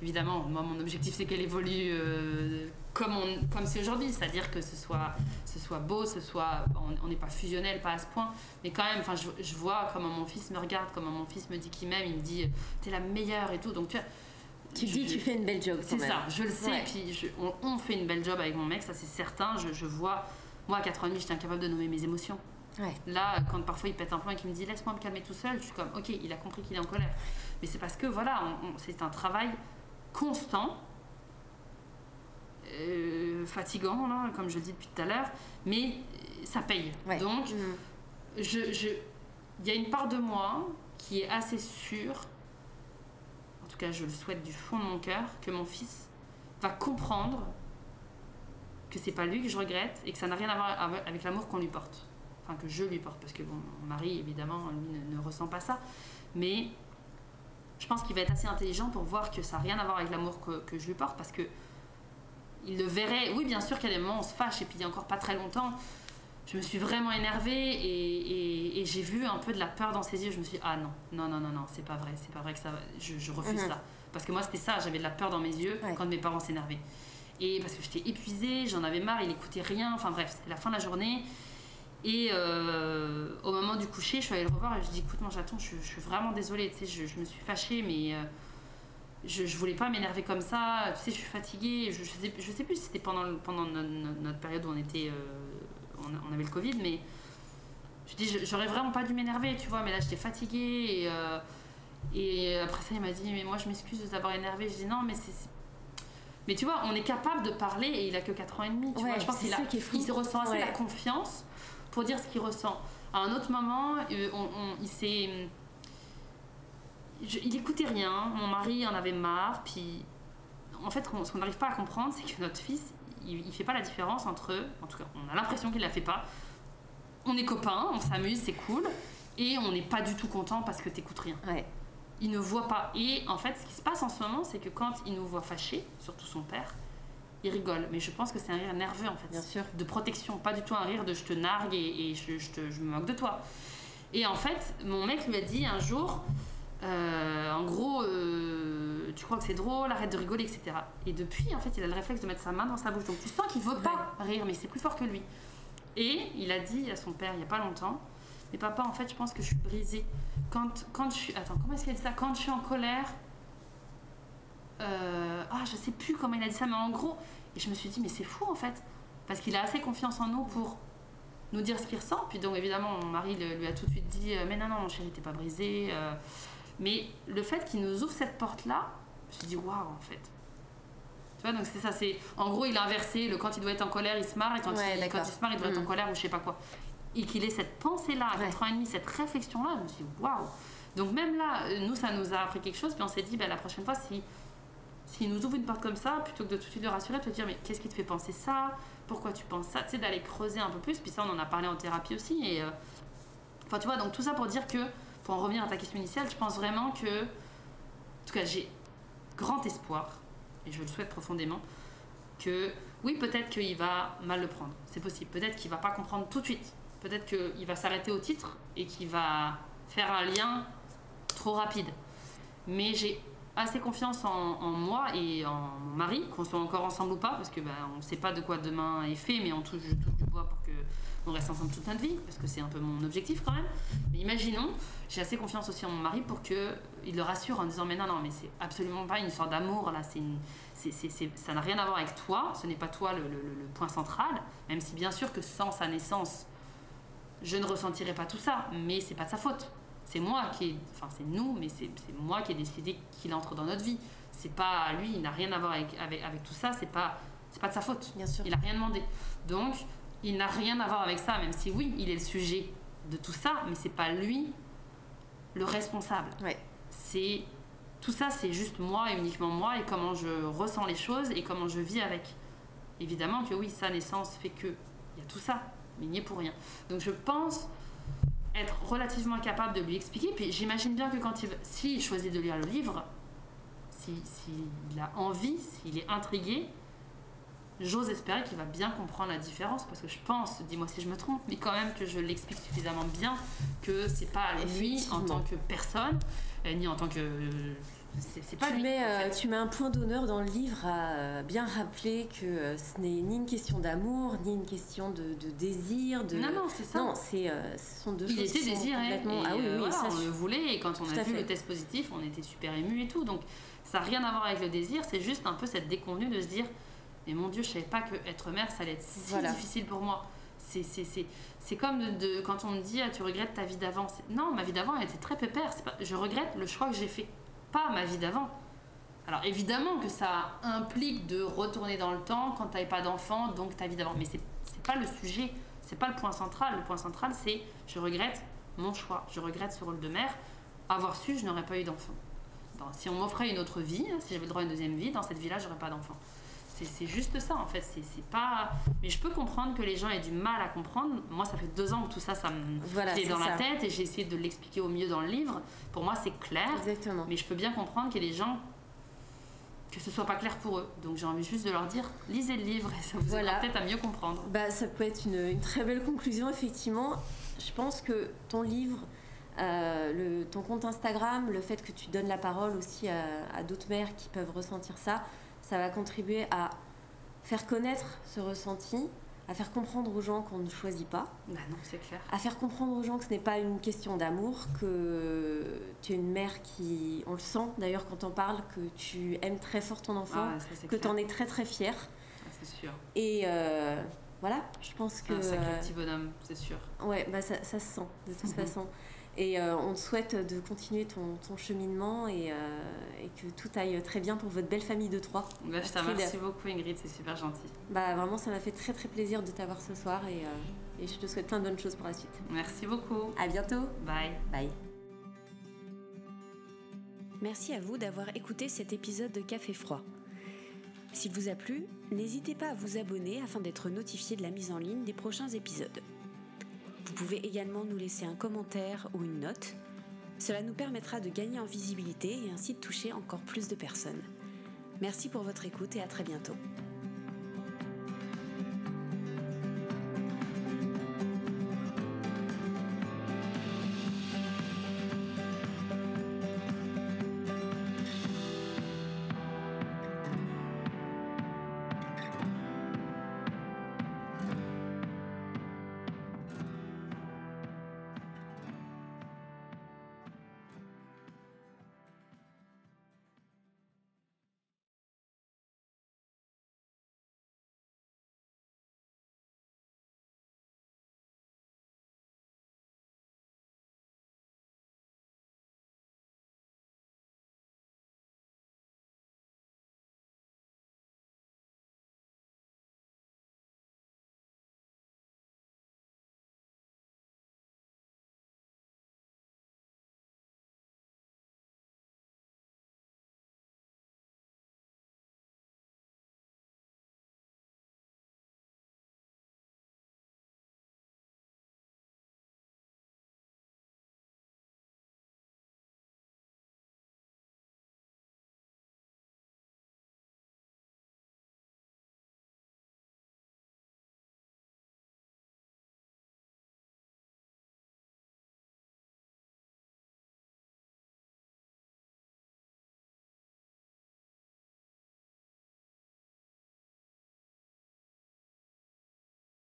Évidemment, moi, mon objectif, c'est qu'elle évolue euh, comme, comme c'est aujourd'hui, c'est-à-dire que ce soit, ce soit beau, ce soit. On n'est pas fusionnel, pas à ce point, mais quand même, je, je vois comment mon fils me regarde, comment mon fils me dit qu'il m'aime, il me dit T'es la meilleure et tout. Donc, tu vois tu dis, tu fais une belle job. C'est ça, je le sais. Puis on, fait une belle job avec mon mec, ça c'est certain. Je, vois, moi à 4 ans et demi, j'étais incapable de nommer mes émotions. Là, quand parfois il pète un plan et qu'il me dit laisse-moi me calmer tout seul, je suis comme ok, il a compris qu'il est en colère. Mais c'est parce que voilà, c'est un travail constant, euh, fatigant, là, comme je le dis depuis tout à l'heure, mais ça paye. Donc, mm. je, il y a une part de moi qui est assez sûre je le souhaite du fond de mon cœur, que mon fils va comprendre que c'est pas lui que je regrette et que ça n'a rien à voir avec l'amour qu'on lui porte. Enfin, que je lui porte, parce que bon, mon mari, évidemment, lui ne, ressent pas ça. Mais je pense qu'il va être assez intelligent pour voir que ça n'a rien à voir avec l'amour que, je lui porte, parce que il le verrait. Oui, bien sûr a des moments on se fâche, et puis il y a encore pas très longtemps, je me suis vraiment énervée et, et, j'ai vu un peu de la peur dans ses yeux. Je me suis dit, ah non, non, non, non, non, c'est pas vrai, c'est pas vrai que ça je, je refuse mhm. ça. Parce que moi, c'était ça, j'avais de la peur dans mes yeux quand mes parents s'énervaient. Et parce que j'étais épuisée, j'en avais marre, il écoutait rien, enfin bref, c'était la fin de la journée. Et euh, au moment du coucher, je suis allée le revoir et je dit, écoute, moi j'attends, je, suis vraiment désolée, tu sais, je, je, me suis fâchée, mais. Euh, je, je voulais pas m'énerver comme ça, tu sais, je suis fatiguée. Je, je, sais, je sais plus si c'était pendant, pendant notre, période où on était euh, on, avait le Covid, mais je dis, j'aurais vraiment pas dû m'énerver, tu vois, mais là j'étais fatiguée et, euh, et après ça il m'a dit, mais moi je m'excuse de t'avoir énervé. Je dis, non, mais c'est. Mais tu vois, on est capable de parler et il a que 4 ans et demi, tu vois. Je pense qu'il il ressent assez la confiance pour dire ce qu'il ressent. À un autre moment, euh, on, il s'est il écoutait rien. Mon mari en avait marre. Puis, en fait, ce qu'on n'arrive pas à comprendre, c'est que notre fils, il, ne fait pas la différence entre. En tout cas, on a l'impression qu'il la fait pas. On est copains, on s'amuse, c'est cool. Et on n'est pas du tout content parce que t'écoutes rien. Ouais. Il ne voit pas. Et en fait, ce qui se passe en ce moment, c'est que quand il nous voit fâchés, surtout son père, il rigole. Mais je pense que c'est un rire nerveux, en fait. Bien sûr. De protection. Pas du tout un rire de je te nargue et, je, je me moque de toi. Et en fait, mon mec lui a dit un jour euh, en gros, euh, tu crois que c'est drôle, arrête de rigoler, etc. Et depuis, en fait, il a le réflexe de mettre sa main dans sa bouche. Donc tu sens qu'il veut pas rire, mais c'est plus fort que lui. Et il a dit à son père il y a pas longtemps, mais papa, en fait, je pense que je suis brisée. Quand, quand je suis, attends, comment est-ce qu'il a dit ça? Quand je suis en colère, euh, ah, je sais plus comment il a dit ça, mais en gros, et je me suis dit, mais c'est fou en fait, parce qu'il a assez confiance en nous pour nous dire ce qu'il ressent. Puis donc évidemment, mon mari lui a tout de suite dit, mais non, non, mon chéri, t'es pas brisé. Mais le fait qu'il nous ouvre cette porte-là, je me suis dit, waouh, en fait. Tu vois, donc c'est ça, c'est. En gros, il a inversé, le quand il doit être en colère, il se marre, et quand, il, quand il se marre, il doit être en mm. colère ou je sais pas quoi. Et qu'il ait cette pensée-là, à 4 ans et demi, cette réflexion-là, je me suis dit, waouh. Donc même là, nous, ça nous a appris quelque chose, puis on s'est dit, ben, la prochaine fois, si. S'il nous ouvre une porte comme ça, plutôt que de tout de suite le rassurer, te dire mais qu'est-ce qui te fait penser ça? Pourquoi tu penses ça? Tu sais, d'aller creuser un peu plus. Puis ça, on en a parlé en thérapie aussi. Et, euh, Enfin, tu vois, donc tout ça pour dire que pour en revenir à ta question initiale, je pense vraiment que, en tout cas, j'ai grand espoir, et je le souhaite profondément, que oui, peut-être qu'il va mal le prendre, c'est possible. Peut-être qu'il va pas comprendre tout de suite. Peut-être qu'il va s'arrêter au titre et qu'il va faire un lien trop rapide. Mais j'ai assez confiance en, moi et en mon mari, qu'on soit encore ensemble ou pas, parce que ben, on ne sait pas de quoi demain est fait, mais on touche, du bois pour que on reste ensemble toute notre vie, parce que c'est un peu mon objectif quand même. Mais imaginons, j'ai assez confiance aussi en mon mari pour qu'il le rassure en disant Mais non, non, mais c'est absolument pas une histoire d'amour, là, c'est ça n'a rien à voir avec toi, ce n'est pas toi le, point central, même si bien sûr que sans sa naissance, je ne ressentirais pas tout ça, mais c'est pas de sa faute. C'est moi qui enfin c'est nous, mais c'est moi qui ai décidé qu'il entre dans notre vie. C'est pas lui, il n'a rien à voir avec, avec, avec tout ça, c'est pas, pas de sa faute. Bien sûr. Il a rien demandé. Donc, il n'a rien à voir avec ça, même si oui, il est le sujet de tout ça, mais c'est pas lui le responsable. Ouais. C'est tout ça, c'est juste moi et uniquement moi et comment je ressens les choses et comment je vis avec. Évidemment que oui, sa naissance fait que il y a tout ça, mais il n'y est pour rien. Donc je pense être relativement capable de lui expliquer. Puis j'imagine bien que quand il, s'il choisit de lire le livre, s'il si, a envie, s'il est intrigué, j'ose espérer qu'il va bien comprendre la différence parce que je pense, dis-moi si je me trompe, mais quand même que je l'explique suffisamment bien que c'est pas lui en tant que personne, euh, ni en tant que. c'est pas tu lui. Mets, euh, tu mets un point d'honneur dans le livre à euh, bien rappeler que ce n'est ni une question d'amour, ni une question de, désir. De... Non, non, c'est ça. Non, c'est, ce sont deux Il choses. était désiré. Complètement... ah oui, oui, ça, on le voulait et quand on a vu le test positif, on était super ému et tout. Donc ça n'a rien à voir avec le désir, c'est juste un peu cette déconvenue de se dire mais mon Dieu, je savais pas que être mère, ça allait être si difficile pour moi. C'est comme de, quand on me dit ah, tu regrettes ta vie d'avant. Non, ma vie d'avant, elle était très pépère. Pas, je regrette le choix que j'ai fait, pas ma vie d'avant. Alors évidemment que ça implique de retourner dans le temps quand tu n'avais pas d'enfant, donc ta vie d'avant. Mais c'est pas le sujet, c'est pas le point central. Le point central, c'est je regrette mon choix, je regrette ce rôle de mère. Avoir su, je n'aurais pas eu d'enfant. si on m'offrait une autre vie, si j'avais le droit à une deuxième vie, dans cette vie-là, j'aurais pas d'enfant. C'est juste ça en fait. C'est pas. Mais je peux comprendre que les gens aient du mal à comprendre. Moi, ça fait deux ans que tout ça, ça me voilà, dans la tête et j'ai essayé de l'expliquer au mieux dans le livre. Pour moi, c'est clair. Exactement. Mais je peux bien comprendre qu'il y ait des gens que ce soit pas clair pour eux. Donc j'ai envie juste de leur dire lisez le livre et ça vous voilà. peut-être à mieux comprendre. Bah, ça peut être une, une, très belle conclusion, effectivement. Je pense que ton livre. Euh, le, ton compte Instagram, le fait que tu donnes la parole aussi à, à d'autres mères qui peuvent ressentir ça, ça va contribuer à faire connaître ce ressenti, à faire comprendre aux gens qu'on ne choisit pas. Bah non, c'est clair. À faire comprendre aux gens que ce n'est pas une question d'amour, que tu es une mère qui, on le sent d'ailleurs quand on parle, que tu aimes très fort ton enfant, ah, que tu en es très très fière. Ah, c'est sûr. Et euh, voilà, je pense que. Un sacré petit bonhomme, c'est sûr. Ouais, bah ça, ça se sent de toute façon. Et euh, on te souhaite de continuer ton, ton cheminement et, euh, et, que tout aille très bien pour votre belle famille de trois. Bah, je te remercie beaucoup Ingrid, c'est super gentil. Bah, vraiment, ça m'a fait très très plaisir de t'avoir ce soir et, euh, et je te souhaite plein de bonnes choses pour la suite. Merci beaucoup. À bientôt. Bye. Bye. Merci à vous d'avoir écouté cet épisode de Café Froid. S'il vous a plu, n'hésitez pas à vous abonner afin d'être notifié de la mise en ligne des prochains épisodes. Vous pouvez également nous laisser un commentaire ou une note. Cela nous permettra de gagner en visibilité et ainsi de toucher encore plus de personnes. Merci pour votre écoute et à très bientôt.